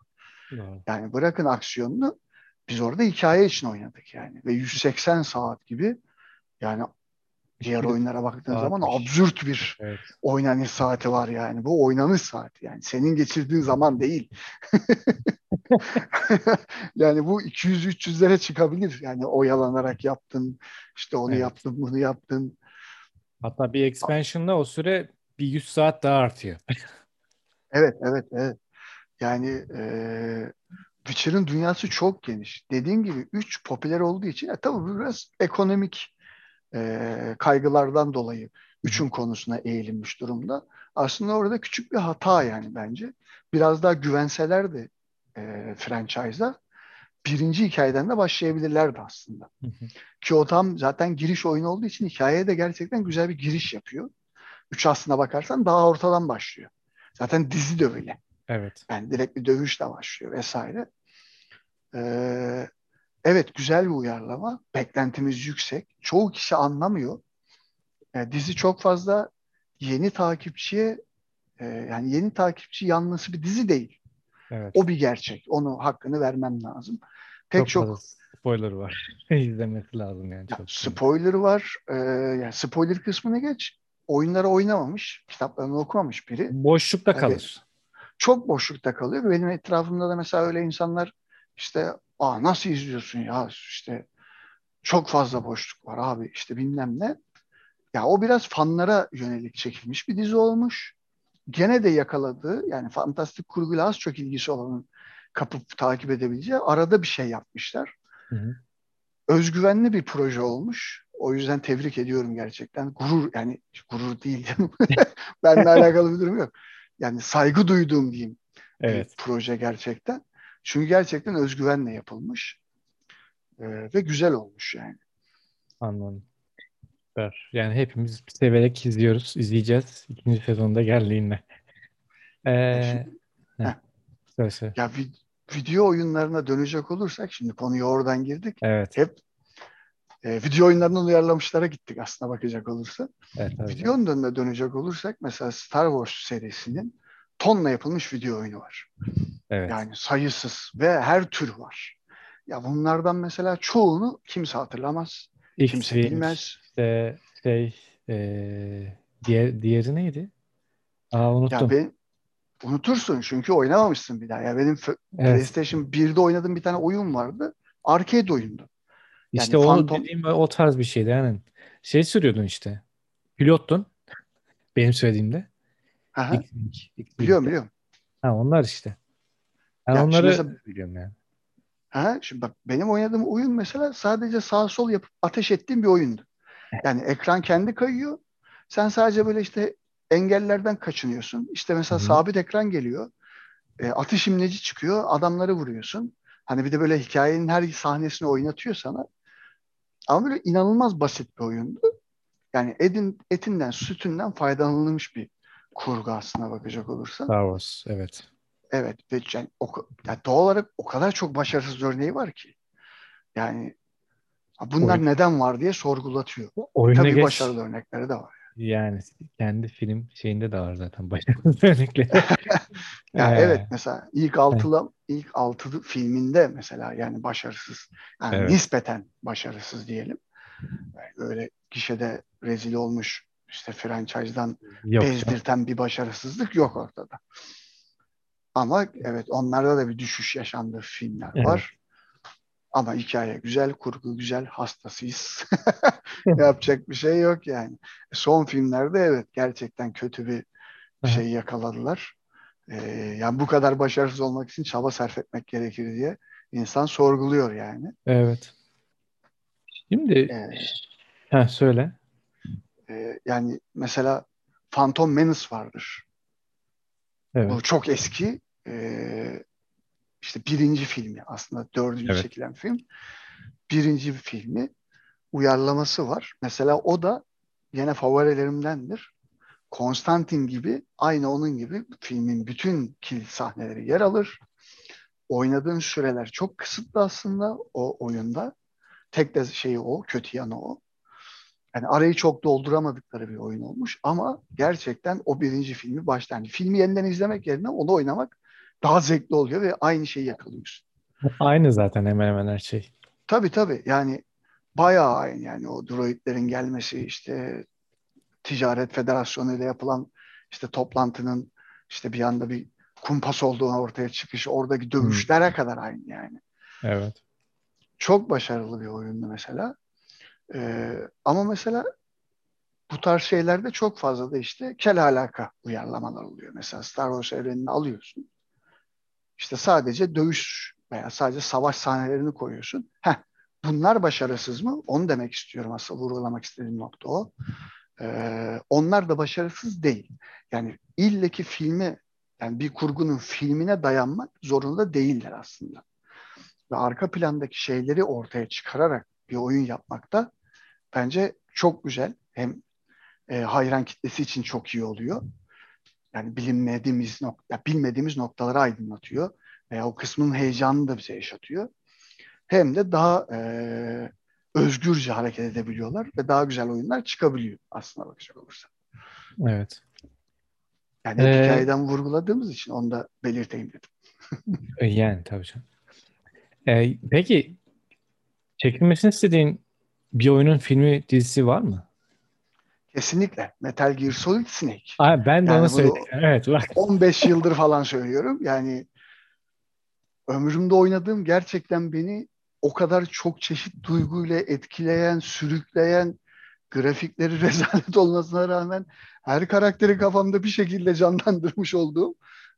Evet. Yani bırakın aksiyonunu biz orada hikaye için oynadık yani ve 180 saat gibi yani diğer oyunlara baktığın zaman absürt bir evet. oynanış saati var yani. Bu oynanış saati yani. Senin geçirdiğin zaman değil. yani bu 200-300'lere çıkabilir. Yani oyalanarak yaptın, işte onu evet. yaptın, bunu yaptın. Hatta bir expansion'da o süre bir 100 saat daha artıyor. evet, evet, evet. Yani e, Witcher'ın dünyası çok geniş. Dediğim gibi 3 popüler olduğu için ya, tabii biraz ekonomik e, kaygılardan dolayı üçün konusuna eğilinmiş durumda. Aslında orada küçük bir hata yani bence. Biraz daha güvenselerdi e, franchise'a birinci hikayeden de başlayabilirlerdi aslında. Ki o tam zaten giriş oyunu olduğu için hikayeye de gerçekten güzel bir giriş yapıyor. Üç aslına bakarsan daha ortadan başlıyor. Zaten dizi de öyle. Evet. Yani direkt bir dövüşle başlıyor vesaire. Ee, evet güzel bir uyarlama. Beklentimiz yüksek. Çoğu kişi anlamıyor. Yani dizi çok fazla yeni takipçiye e, yani yeni takipçi yanlısı bir dizi değil. Evet. O bir gerçek. Onu hakkını vermem lazım. Pek çok, çok spoiler var. İzlemesi lazım yani. Çok spoiler var. Ee, yani spoiler kısmını geç. Oyunları oynamamış, kitaplarını okumamış biri. Boşlukta kalır. Çok boşlukta kalıyor. Benim etrafımda da mesela öyle insanlar işte Aa, nasıl izliyorsun ya işte çok fazla boşluk var abi işte bilmem ne. Ya o biraz fanlara yönelik çekilmiş bir dizi olmuş. Gene de yakaladığı yani fantastik kurguyla az çok ilgisi olanın kapıp takip edebileceği arada bir şey yapmışlar. Hı hı. Özgüvenli bir proje olmuş. O yüzden tebrik ediyorum gerçekten. Gurur yani gurur değil. Benimle alakalı bir durum yok. Yani saygı duyduğum diyeyim Evet. bir proje gerçekten. Çünkü gerçekten özgüvenle yapılmış. Ee, ve güzel olmuş yani. Anladım. Süper. Yani hepimiz severek izliyoruz, izleyeceğiz. İkinci sezonda geldiğinde. Ee, şimdi, heh, söyle söyle. ya vi- video oyunlarına dönecek olursak şimdi konuya oradan girdik. Evet. Hep e, video oyunlarından uyarlamışlara gittik aslına bakacak olursa. Evet, tabii Video canım. oyunlarına dönecek olursak mesela Star Wars serisinin tonla yapılmış video oyunu var. Evet. Yani sayısız ve her tür var. Ya bunlardan mesela çoğunu kimse hatırlamaz. Kimse X-Wing, bilmez. işte şey, ee, diğer, diğeri neydi? Aa Ya unuttum. ben unutursun çünkü oynamamışsın bir daha. Ya benim Evet. PlayStation 1'de oynadığım bir tane oyun vardı. Arcade oyundu. İşte Yani o Phantom dediğim o tarz bir şeydi yani. Şey sürüyordun işte. Pilottun. Benim söylediğimde. Aha, biliyorum biliyorum. Ha onlar işte. Ben Ya şimdi onları mesela biliyorum yani. ha, şimdi bak benim oynadığım oyun mesela sadece sağ sol yapıp ateş ettiğim bir oyundu. Yani ekran kendi kayıyor. Sen sadece böyle işte engellerden kaçınıyorsun. İşte mesela hı. sabit ekran geliyor. E, atış imleci çıkıyor. Adamları vuruyorsun. Hani bir de böyle hikayenin her sahnesini oynatıyor sana. Ama böyle inanılmaz basit bir oyundu. Yani edin, etinden, sütünden faydalanılmış bir kurgu aslına bakacak olursan. Star Wars. Evet. Evet ve yani, o, yani doğal olarak o kadar çok başarısız örneği var ki. Yani bunlar Oyun, neden var diye sorgulatıyor. Oyuna tabii geç. başarılı örnekleri de var. Yani kendi film şeyinde de var zaten başarılı örnekleri. Ya evet Ee, mesela ilk evet. altıla ilk altı filminde mesela yani başarısız. Yani Evet. nispeten başarısız diyelim. Yani öyle gişede rezil olmuş işte franchise'dan Yok bezdirten bir başarısızlık yok ortada. Ama evet onlarda da bir düşüş yaşandığı filmler Evet. var. Ama hikaye güzel, kurgu güzel, hastasıyız. Yapacak bir şey yok yani. Son filmlerde evet gerçekten kötü bir şey yakaladılar. Ee, yani bu kadar başarısız olmak için çaba sarf etmek gerekir diye insan sorguluyor yani. Evet. Şimdi Ee, ha söyle. e, yani mesela Phantom Menace vardır. Bu Evet. çok eski. Ee, işte birinci filmi aslında dördüncü Evet. çekilen film. Birinci bir filmi uyarlaması var. Mesela o da yine favorilerimdendir. Konstantin gibi aynı onun gibi filmin bütün kilit sahneleri yer alır. Oynadığın süreler çok kısıtlı aslında o oyunda. Tek de şeyi o, kötü yanı o. Yani arayı çok dolduramadıkları bir oyun olmuş ama gerçekten o birinci filmi baştan. Filmi yeniden izlemek yerine onu oynamak daha zevkli oluyor ve aynı şeyi yakalıyorsun. Aynı zaten hemen hemen her şey. Tabii tabii yani bayağı aynı yani o droidlerin gelmesi işte ticaret federasyonu ile yapılan işte toplantının işte bir anda bir kumpas olduğunu ortaya çıkışı oradaki Hmm. dövüşlere kadar aynı yani. Evet. Çok başarılı bir oyundu mesela. Ee, ama mesela bu tarz şeylerde çok fazla da işte kel alaka uyarlamalar oluyor. Mesela Star Wars evrenini alıyorsun. İşte sadece dövüş veya sadece savaş sahnelerini koyuyorsun. Heh, bunlar başarısız mı? Onu demek istiyorum asıl vurgulamak istediğim nokta o. Ee, onlar da başarısız değil. Yani illeki filme yani bir kurgunun filmine dayanmak zorunda değiller aslında. Ve arka plandaki şeyleri ortaya çıkararak bir oyun yapmak da bence çok güzel. Hem e, hayran kitlesi için çok iyi oluyor. Yani bilinmediğimiz nokta, bilmediğimiz noktaları aydınlatıyor. Veya o kısmın heyecanını da bize yaşatıyor. Hem de daha e, özgürce hareket edebiliyorlar ve daha güzel oyunlar çıkabiliyor aslına bakacak olursa. Evet. Yani Ee, hikayeden vurguladığımız için onu da belirteyim dedim. e, yani tabii canım. Ee, peki çekilmesini istediğin bir oyunun filmi dizisi var mı? Kesinlikle. Metal Gear Solid Snake. Aa, ben de onu Yani bunu söyleyeceğim. Evet bak. 15 yıldır falan söylüyorum. Yani ömrümde oynadığım gerçekten beni o kadar çok çeşit duyguyla etkileyen, sürükleyen, grafikleri rezalet olmasına rağmen her karakteri kafamda bir şekilde canlandırmış olduğum.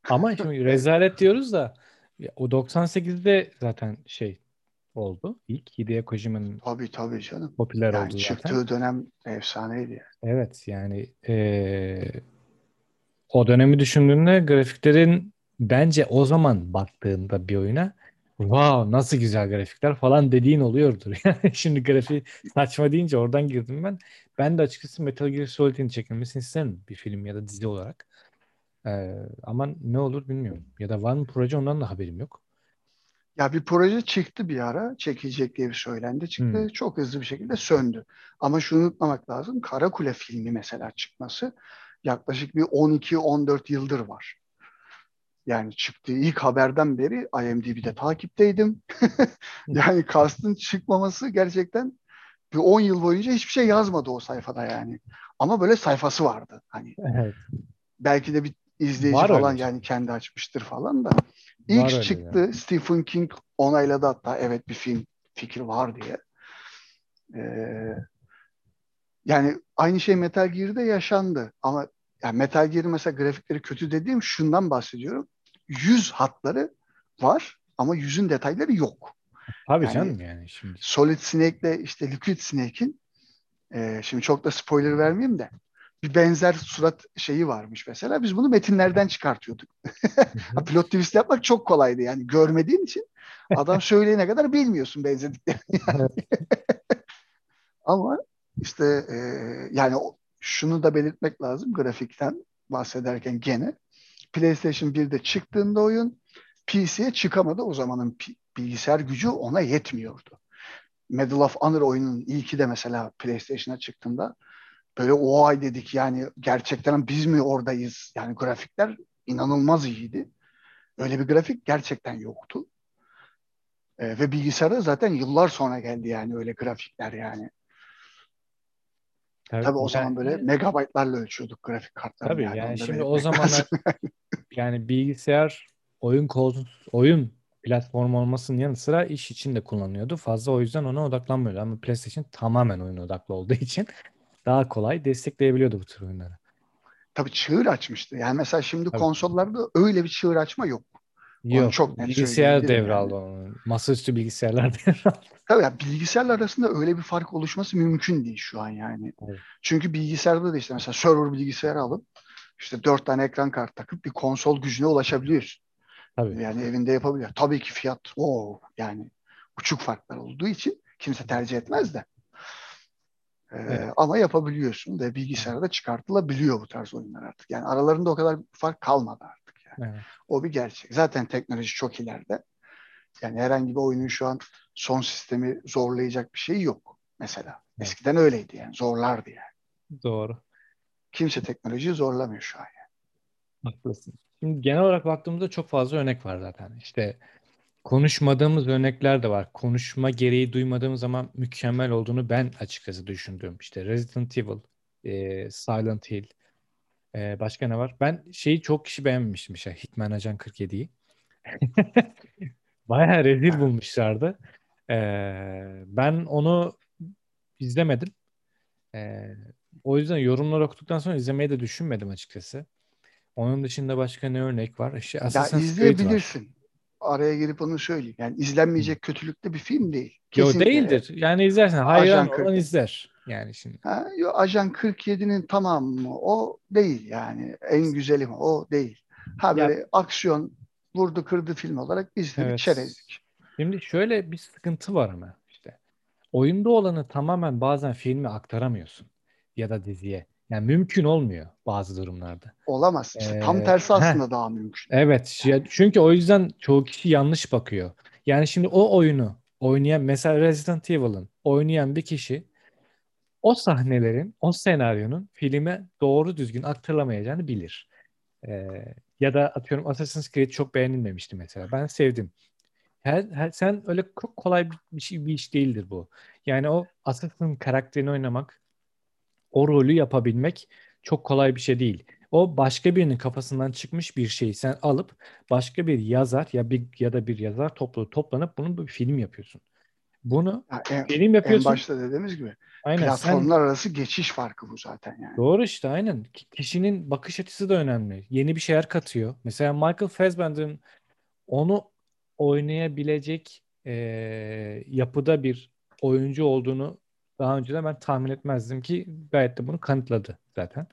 Ama şimdi rezalet diyoruz da o 98'de zaten şey oldu. İlk Hideo Kojima'nın Tabii tabii canım. popüler Yani oldu zaten. çıktığı dönem efsaneydi yani. Evet yani eee, o dönemi düşündüğünde grafiklerin bence o zaman baktığında bir oyuna wow nasıl güzel grafikler falan dediğin oluyordur. Yani şimdi grafiği saçma deyince oradan girdim ben. Ben de açıkçası Metal Gear Solid'in çekilmesini isterim bir film ya da dizi olarak. Eee, ama ne olur bilmiyorum. Ya da var mı proje ondan da haberim yok. Ya bir proje çıktı bir ara. Çekilecek diye bir söylendi. Çıktı. Hmm. Çok hızlı bir şekilde söndü. Ama şunu unutmamak lazım. Karakule filmi mesela çıkması yaklaşık bir 12-14 yıldır var. Yani çıktığı ilk haberden beri IMDb'de takipteydim. yani cast'ın çıkmaması gerçekten bir 10 yıl boyunca hiçbir şey yazmadı o sayfada yani. Ama böyle sayfası vardı. Hani Evet. belki de bir izleyici Var falan öyle. yani kendi açmıştır falan da. Var İlk öyle çıktı Stephen King onayladı hatta evet bir film fikri var diye. Ee, yani aynı şey Metal Gear'de yaşandı ama yani Metal Gear'in mesela grafikleri kötü dediğim şundan bahsediyorum. Yüz hatları var ama yüzün detayları yok. Tabii Yani- canım yani şimdi. Solid Snake'le işte Liquid Snake'in e, şimdi çok da spoiler vermeyeyim de bir benzer surat şeyi varmış mesela. Biz bunu metinlerden çıkartıyorduk. Ha, Plot twist yapmak çok kolaydı yani görmediğin için adam söyleyene kadar bilmiyorsun benzediklerini. yani. Ama işte e, yani şunu da belirtmek lazım grafikten bahsederken gene PlayStation 1'de çıktığında oyun PC'ye çıkamadı. O zamanın bilgisayar gücü ona yetmiyordu. Medal of Honor oyunun ilki de mesela PlayStation'a çıktığında böyle o ay dedik yani gerçekten biz mi oradayız? Yani grafikler inanılmaz iyiydi. Öyle bir grafik gerçekten yoktu. Ee, ve bilgisayarda zaten yıllar sonra geldi yani öyle grafikler yani. Tabii, Tabii o yani- zaman böyle megabaytlarla ölçüyorduk grafik kartlarını. Tabii yani, yani şimdi o zamanlar yani bilgisayar oyun kol oyun platformu olmasının yanı sıra iş için de kullanıyordu. Fazla o yüzden ona odaklanmıyordu. Ama PlayStation tamamen oyun odaklı olduğu için daha kolay destekleyebiliyordu bu tür oyunları. Tabii çığır açmıştı. Yani mesela şimdi Tabii. konsollarda öyle bir çığır açma yok. Onu Yok. çok net bilgisayar devraldı yani. onu. Masaüstü bilgisayarlar devraldı. Tabii ya bilgisayarlar arasında öyle bir fark oluşması mümkün değil şu an yani. Evet. Çünkü bilgisayarda da işte mesela server bilgisayarı alıp işte dört tane ekran kartı takıp bir konsol gücüne ulaşabiliyorsun. Tabii. Yani evinde yapabiliyor. Tabii ki fiyat o yani uçuk farklar olduğu için kimse tercih etmez de. Evet. Ama yapabiliyorsun ve bilgisayarda çıkartılabiliyor bu tarz oyunlar artık. Yani aralarında o kadar bir fark kalmadı artık yani. Evet. O bir gerçek. Zaten teknoloji çok ileride. Yani herhangi bir oyunun şu an son sistemi zorlayacak bir şey yok mesela. Evet. Eskiden öyleydi yani. Zorlardı yani. Doğru. Kimse teknolojiyi zorlamıyor şu an. Yani. Haklısın. Şimdi genel olarak baktığımızda çok fazla örnek var zaten. İşte konuşmadığımız örnekler de var. Konuşma gereği duymadığımız zaman mükemmel olduğunu ben açıkçası düşündüm. İşte Resident Evil, e, Silent Hill, e, başka ne var? Ben şeyi çok kişi beğenmemiştim işte Hitman Ajan 47'yi. Bayağı rezil bulmuşlardı. E, ben onu izlemedim. E, o yüzden yorumlar okuduktan sonra izlemeyi de düşünmedim açıkçası. Onun dışında başka ne örnek var? İşte Ya Creed var. Araya girip onu söyleyeyim. Yani izlenmeyecek kötülükte bir film değil. Yo Kesinlikle. değildir. Yani izlersen hayran olan 40. izler. Yani şimdi. Ha, yo, Ajan 47'nin tamamı mı? O değil yani. En güzeli mi? O değil. Ha Ya- böyle aksiyon vurdu kırdı film olarak izledik Evet. çerezlik. Şimdi şöyle bir sıkıntı var ama işte. Oyunda olanı tamamen bazen filme aktaramıyorsun. Ya da diziye. Yani mümkün olmuyor bazı durumlarda. Olamaz. İşte Ee, tam tersi heh. aslında daha mümkün. Evet. Çünkü o yüzden çoğu kişi yanlış bakıyor. Yani şimdi o oyunu oynayan mesela Resident Evil'ın oynayan bir kişi o sahnelerin, o senaryonun filme doğru düzgün aktarılamayacağını bilir. Ee, ya da atıyorum Assassin's Creed çok beğenilmemişti mesela. Ben sevdim. Her, her, sen öyle çok kolay bir, bir şey bir iş değildir bu. Yani o Assassin karakterini oynamak, o rolü yapabilmek çok kolay bir şey değil. O başka birinin kafasından çıkmış bir şeyi sen alıp başka bir yazar ya bir ya da bir yazar topluluğu toplanıp bunun bir film yapıyorsun. Bunu Ya en, film en yapıyorsun. başta dediğimiz gibi Aynen sen platformlar arası geçiş farkı bu zaten yani. doğru işte aynen. Ki- Kişinin bakış açısı da önemli. Yeni bir şeyler katıyor. Mesela Michael Fassbender'ın onu oynayabilecek eee, yapıda bir oyuncu olduğunu daha önceden ben tahmin etmezdim ki gayet de bunu kanıtladı zaten.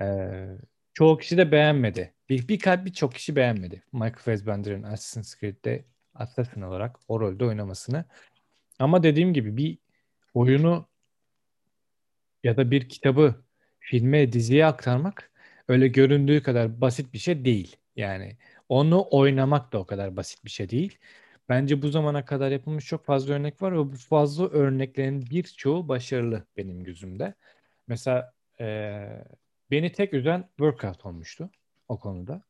Eee, çoğu kişi de beğenmedi. Bir, bir kalp birçok kişi beğenmedi. Michael Fassbender'ın Assassin's Creed'de Assassin olarak o rolde oynamasını. Ama dediğim gibi bir oyunu ya da bir kitabı filme, diziye aktarmak öyle göründüğü kadar basit bir şey değil. Yani onu oynamak da o kadar basit bir şey değil. Bence bu zamana kadar yapılmış çok fazla örnek var ve bu fazla örneklerin birçoğu başarılı benim gözümde. Mesela eee, beni tek üzen Workout olmuştu o konuda.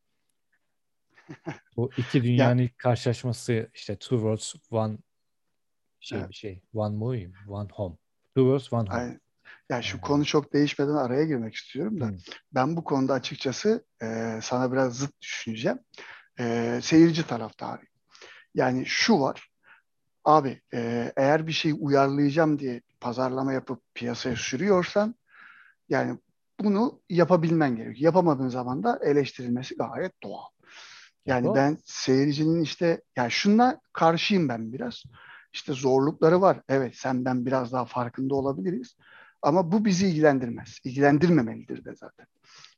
Bu iki Ya, dünyanın ilk karşılaşması işte Two Worlds One şey evet, bir şey. One movie, One Home. Two Worlds One Home. aynen. Ya şu Ee, konu çok değişmeden araya girmek istiyorum da hı, ben bu konuda açıkçası e, sana biraz zıt düşüneceğim. E, seyirci taraftarıyım. Yani şu var. Abi e, eğer bir şey uyarlayacağım diye pazarlama yapıp piyasaya sürüyorsan yani bunu yapabilmen gerekiyor. Yapamadığın zaman da eleştirilmesi gayet doğal. ya Yani doğal. ben seyircinin işte yani şuna karşıyım ben biraz. İşte zorlukları var. Evet senden biraz daha farkında olabiliriz. Ama bu bizi ilgilendirmez. İlgilendirmemelidir de zaten.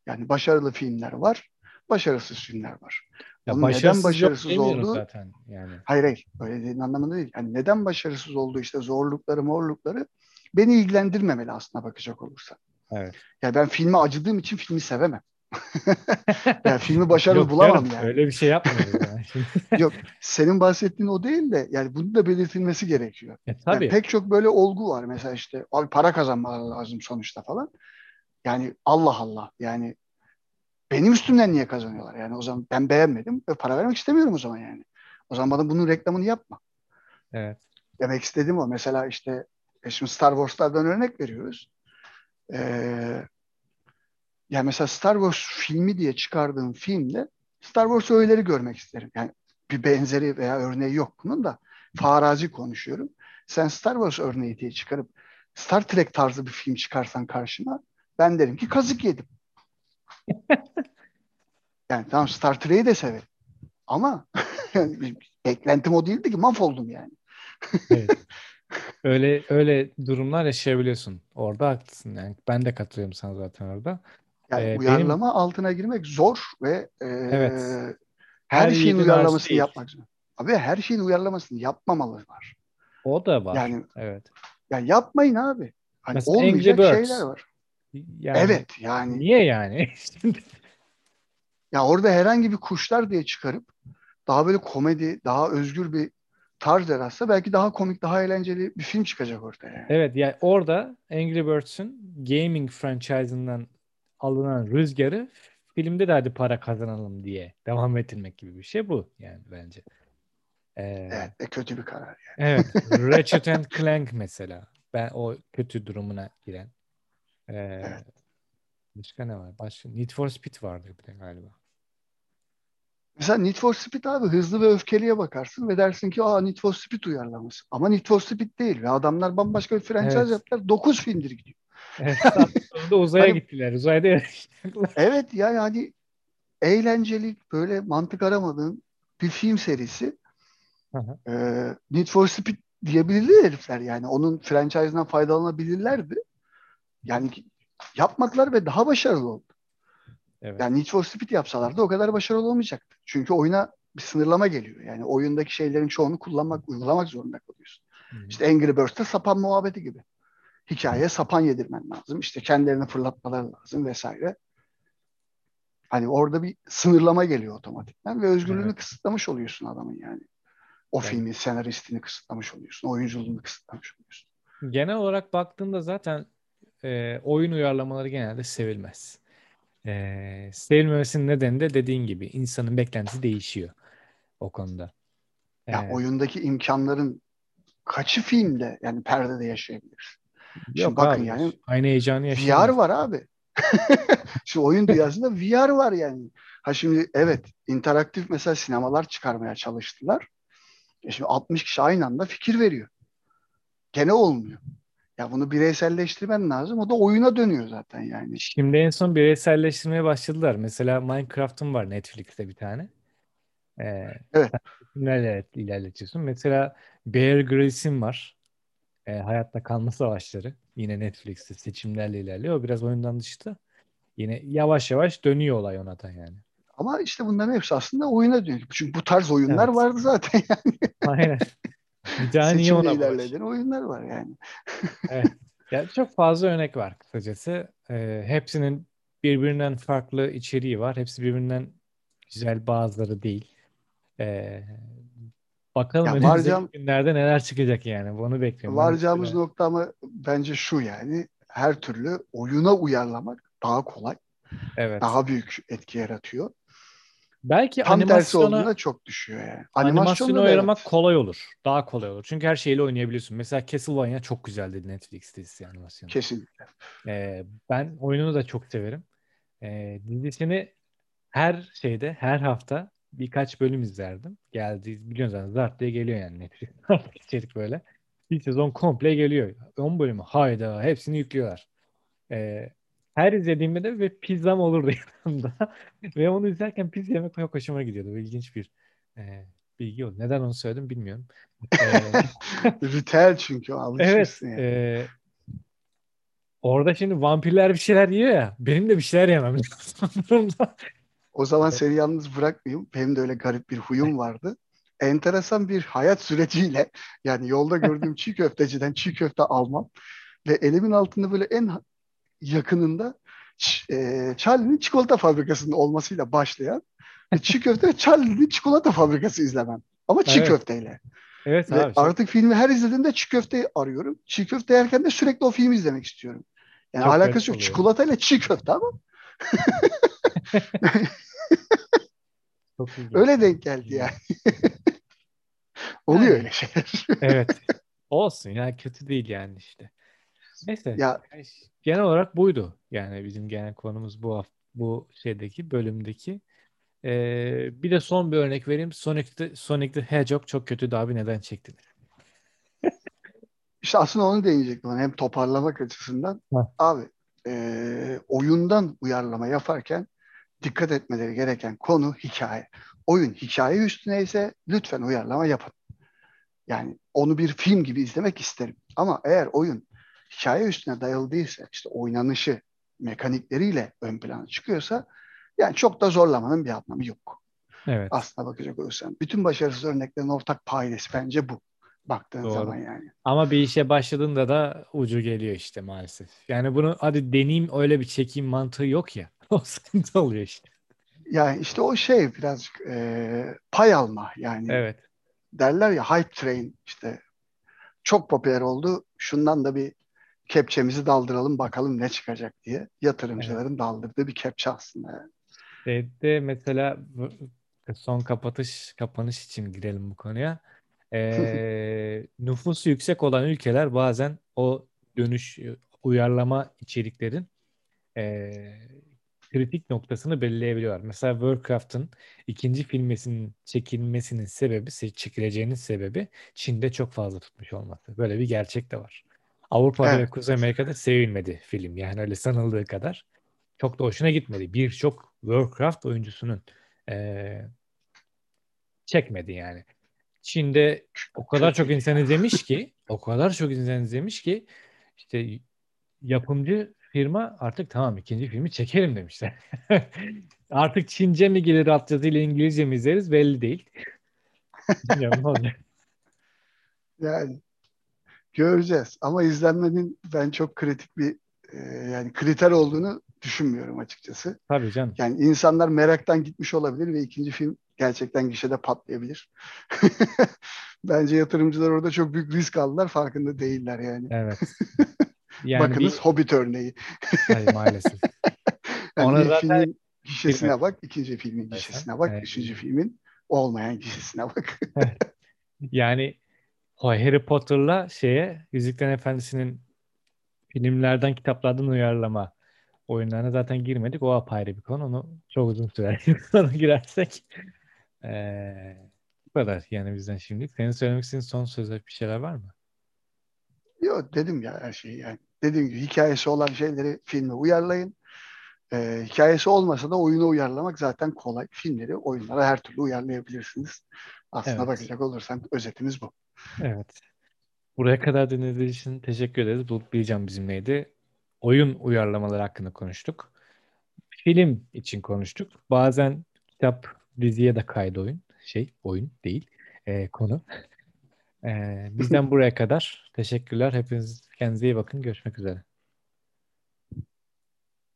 Yani başarılı filmler var, başarısız filmler var. Ya Bunun neden başarısız olduğu zaten yani. Hayır hayır öyle dediğin anlamında değil. Yani neden başarısız olduğu işte zorlukları morlukları beni ilgilendirmemeli aslına bakacak olursa. Evet. Yani ben filme acıdığım için filmi sevemem. Yani filmi başarılı Yok bulamam canım yani. öyle bir şey yapmıyoruz yani. Yok senin bahsettiğin o değil de yani bunun da belirtilmesi gerekiyor. E Yani tabii. pek çok böyle olgu var. Mesela işte abi para kazanmaları lazım sonuçta falan. Yani Allah Allah yani benim üstümden niye kazanıyorlar? Yani o zaman ben beğenmedim ve para vermek istemiyorum o zaman yani. O zaman bana bunun reklamını yapma. Evet. Demek istediğim o. Mesela işte e şimdi Star Wars'lardan örnek veriyoruz. Ee, yani mesela Star Wars filmi diye çıkardığım filmde Star Wars öğeleri görmek isterim. Yani bir benzeri veya örneği yok bunun da farazi konuşuyorum. Sen Star Wars örneği diye çıkarıp Star Trek tarzı bir film çıkarsan karşıma ben derim ki kazık yedim. Yani tamam Star Trek'i de severim. Ama beklentim o değildi ki mahvoldum yani. Evet. Öyle öyle durumlar yaşayabiliyorsun. Orada haklısın yani. Ben de katılıyorum sana zaten orada. Yani Ee, benim uyarlama altına girmek zor ve e, evet her her şeyin uyarlamasını değil. yapmak zor. Abi her şeyin uyarlamasını yapmamalı var. O da var. Yani Evet. ya yapmayın abi. Hani Mesela Angry olmayacak Birds. şeyler var. Yani Evet yani niye yani? Ya orada herhangi bir kuşlar diye çıkarıp daha böyle komedi, daha özgür bir tarz yaratsa belki daha komik, daha eğlenceli bir film çıkacak ortaya. Yani. Evet yani orada Angry Birds'ün gaming franchise'ından alınan rüzgarı filmde de hadi para kazanalım diye devam ettirmek gibi bir şey bu yani bence. Ee, Evet, e, kötü bir karar yani. evet Ratchet and Clank mesela ben o kötü durumuna giren. Ee, Evet. başka ne var? Başka Need for Speed vardı bir de galiba. Mesela Need for Speed abi hızlı ve öfkeliye bakarsın ve dersin ki aa Need for Speed uyarlaması. Ama Need for Speed değil ve adamlar bambaşka bir franchise Evet. yaptılar. 9 filmdir gidiyor. Evet, sonunda uzaya Hani gittiler. Uzayda evet ya yani eğlenceli böyle mantık aramadığın bir film serisi. Hı hı. Ee, Need for Speed diyebilirler herifler yani. Onun franchise'ından faydalanabilirlerdi. Yani yapmadılar ve daha başarılı oldu. Evet. Yani Need for Speed yapsalardı o kadar başarılı olmayacaktı. Çünkü oyuna bir sınırlama geliyor. Yani oyundaki şeylerin çoğunu kullanmak, uygulamak zorunda kalıyorsun. Hı. İşte Angry Birds'te sapan muhabbeti gibi. Hikayeye sapan yedirmen lazım. İşte kendilerini fırlatmaları lazım vesaire. Hani orada bir sınırlama geliyor otomatikman ve özgürlüğünü Evet. kısıtlamış oluyorsun adamın yani. O Yani filmin senaristini kısıtlamış oluyorsun. Oyunculuğunu kısıtlamış oluyorsun. genel olarak baktığında zaten e, oyun uyarlamaları genelde sevilmez. E, sevilmemesinin nedeni de dediğin gibi insanın beklentisi değişiyor o konuda. Ya E, oyundaki imkanların kaçı filmde yani perdede yaşayabilir? Şimdi yok bakın abi. yani Aynı heyecanı VR yaşayamaz. var abi. Şu oyun dünyasında VR var yani. Ha şimdi evet interaktif mesela sinemalar çıkarmaya çalıştılar. E şimdi 60 kişi aynı anda fikir veriyor. Gene olmuyor. Ya bunu bireyselleştirmen lazım. O da oyuna dönüyor zaten yani. Şimdi en son bireyselleştirmeye başladılar. Mesela Minecraft'ın var Netflix'te bir tane. Ee, Evet. Neler ilerletiyorsun? Mesela Bear Grylls'in var. Ee, Hayatta Kalma Savaşları. Yine Netflix'te seçimlerle ilerliyor. O biraz oyundan dışta. Yine yavaş yavaş dönüyor olay ona da yani. Ama işte bunların hepsi aslında oyuna dönüyor. Çünkü bu tarz oyunlar Evet. vardı zaten yani. Aynen. Bir daha niye ona ilerleyen oyunlar var yani. Evet. Ya çok fazla örnek var kısacası. Ee, hepsinin birbirinden farklı içeriği var. Hepsi birbirinden güzel bazıları değil. Ee, bakalım Ya önümüzdeki varacağım- günlerde neler çıkacak yani. Bunu bekliyorum. Varacağımız Mesela- nokta ama bence şu yani. Her türlü oyuna uyarlamak daha kolay. Evet. Daha büyük etki yaratıyor. Belki Tam tersi animasyona, olduğunda çok düşüyor yani. da oynamak evet. kolay olur. Daha kolay olur. Çünkü her şeyle oynayabiliyorsun. Mesela Castlevania çok güzeldi Netflix dizisi animasyonu. Kesinlikle. Ee, ben oyununu da çok severim. Ee, dizisini her şeyde, her hafta birkaç bölüm izlerdim. Geldi, biliyorsunuz zaten Zart diye geliyor yani Netflix. içerik böyle. Bir sezon komple geliyor. 10 bölümü hayda hepsini yüklüyorlar. Ee, her izlediğimde de ve pizzam olurdu yanımda. ve onu izlerken pizza yemek çok hoşuma gidiyordu. İlginç bir e, bilgi oldu. Neden onu söyledim bilmiyorum. Ee, Ritüel çünkü o, Evet. alışmışsın yani. e, orada şimdi vampirler bir şeyler yiyor ya. Benim de bir şeyler yemem lazım. O zaman seni yalnız bırakmayayım. Benim de öyle garip bir huyum vardı. Enteresan bir hayat süreciyle yani yolda gördüğüm çiğ köfteciden çiğ köfte almam ve elimin altında böyle en yakınında e, Charlie'nin çikolata fabrikasının olmasıyla başlayan ve çiğ köfte ve Charlie'nin çikolata fabrikası izlemem. Ama çiğ Evet. köfteyle. evet Ve abi. artık filmi her izlediğimde çiğ köfteyi arıyorum. Çiğ köfte yerken de sürekli o filmi izlemek istiyorum. Yani Çok alakası yok. oluyor. Çikolatayla çiğ köfte ama öyle denk geldi yani. Oluyor Yani. öyle şeyler. Evet. Olsun ya kötü değil yani işte. Neyse. Ya Genel olarak buydu. Yani bizim genel konumuz bu hafta, bu şeydeki bölümdeki. Ee, bir de son bir örnek vereyim. Sonic the, Sonic the Hedgehog çok kötüydü abi neden çektiniz? işte aslında onu değinecektim. Hani hem toparlamak açısından. Heh. Abi e, oyundan uyarlama yaparken dikkat etmeleri gereken konu hikaye. Oyun hikaye üstüne ise lütfen uyarlama yapın. Yani onu bir film gibi izlemek isterim. Ama eğer oyun hikaye üstüne dayalı değilse, işte oynanışı mekanikleriyle ön plana çıkıyorsa yani çok da zorlamanın bir anlamı yok. Evet. Aslına bakacak olursan. Bütün başarısız örneklerin ortak paydası bence bu. Baktığın Doğru. zaman yani. Ama bir işe başladığında da ucu geliyor işte maalesef. Yani bunu hadi deneyeyim öyle bir çekeyim mantığı yok ya. O sıkıntı oluyor işte. Yani işte o şey birazcık e, pay alma yani Evet. derler ya hype train işte çok popüler oldu şundan da bir kepçemizi daldıralım bakalım ne çıkacak diye yatırımcıların daldırdığı bir kepçe aslında. yani. Şeyde mesela son kapatış kapanış için girelim bu konuya. Ee, nüfusu yüksek olan ülkeler bazen o dönüş uyarlama içeriklerin ee, kritik noktasını belirleyebiliyorlar. Mesela Warcraft'ın ikinci filmesinin çekilmesinin sebebi, se- çekileceğinin sebebi Çin'de çok fazla tutmuş olması. Böyle bir gerçek de var. Avrupa'da ve Evet. Kuzey Amerika'da sevilmedi film. Yani öyle sanıldığı kadar. Çok da hoşuna gitmedi. Birçok Warcraft oyuncusunun eee, çekmedi yani. Çin'de o kadar çok insan izlemiş ki, o kadar çok insan izlemiş ki işte yapımcı firma artık tamam ikinci filmi çekelim demişler. Artık Çince mi gelir altyazıyla İngilizce mi izleriz belli değil. Bilmiyorum ne olacak. Yani göreceğiz ama izlenmenin ben çok kritik bir e, yani kriter olduğunu düşünmüyorum açıkçası. Tabii canım. Yani insanlar meraktan gitmiş olabilir ve ikinci film gerçekten gişede patlayabilir. Bence yatırımcılar orada çok büyük risk aldılar farkında değiller yani. Evet. Yani Bakınız bir, Hobbit örneği. Hayır, maalesef. Yani Ona zaten filmin gişesine bak, ikinci filmin gişesine bak, evet. üçüncü filmin olmayan gişesine bak. Yani Harry Potter'la şeye Yüzüklerin Efendisi'nin filmlerden, kitaplardan uyarlama oyunlarına zaten girmedik. O apayrı bir konu. Onu çok uzun sürer. Sonra girersek. Ee, bu kadar yani bizden şimdilik. Senin söylemek istediğin son sözler bir şeyler var mı? Yok dedim ya her şeyi yani. Dediğim gibi hikayesi olan şeyleri filme uyarlayın. Ee, hikayesi olmasa da oyunu uyarlamak zaten kolay. Filmleri oyunlara her türlü uyarlayabilirsiniz. Aslına Evet. bakacak olursan özetimiz bu. Evet. Buraya kadar dinlediğiniz için teşekkür ederiz. Bulut Bilcan bizimleydi. Oyun uyarlamaları hakkında konuştuk. Film için konuştuk. Bazen kitap, diziye de kaydı oyun. Şey, oyun değil. Ee, konu. Ee, bizden buraya kadar. Teşekkürler. Hepiniz kendinize iyi bakın. Görüşmek üzere.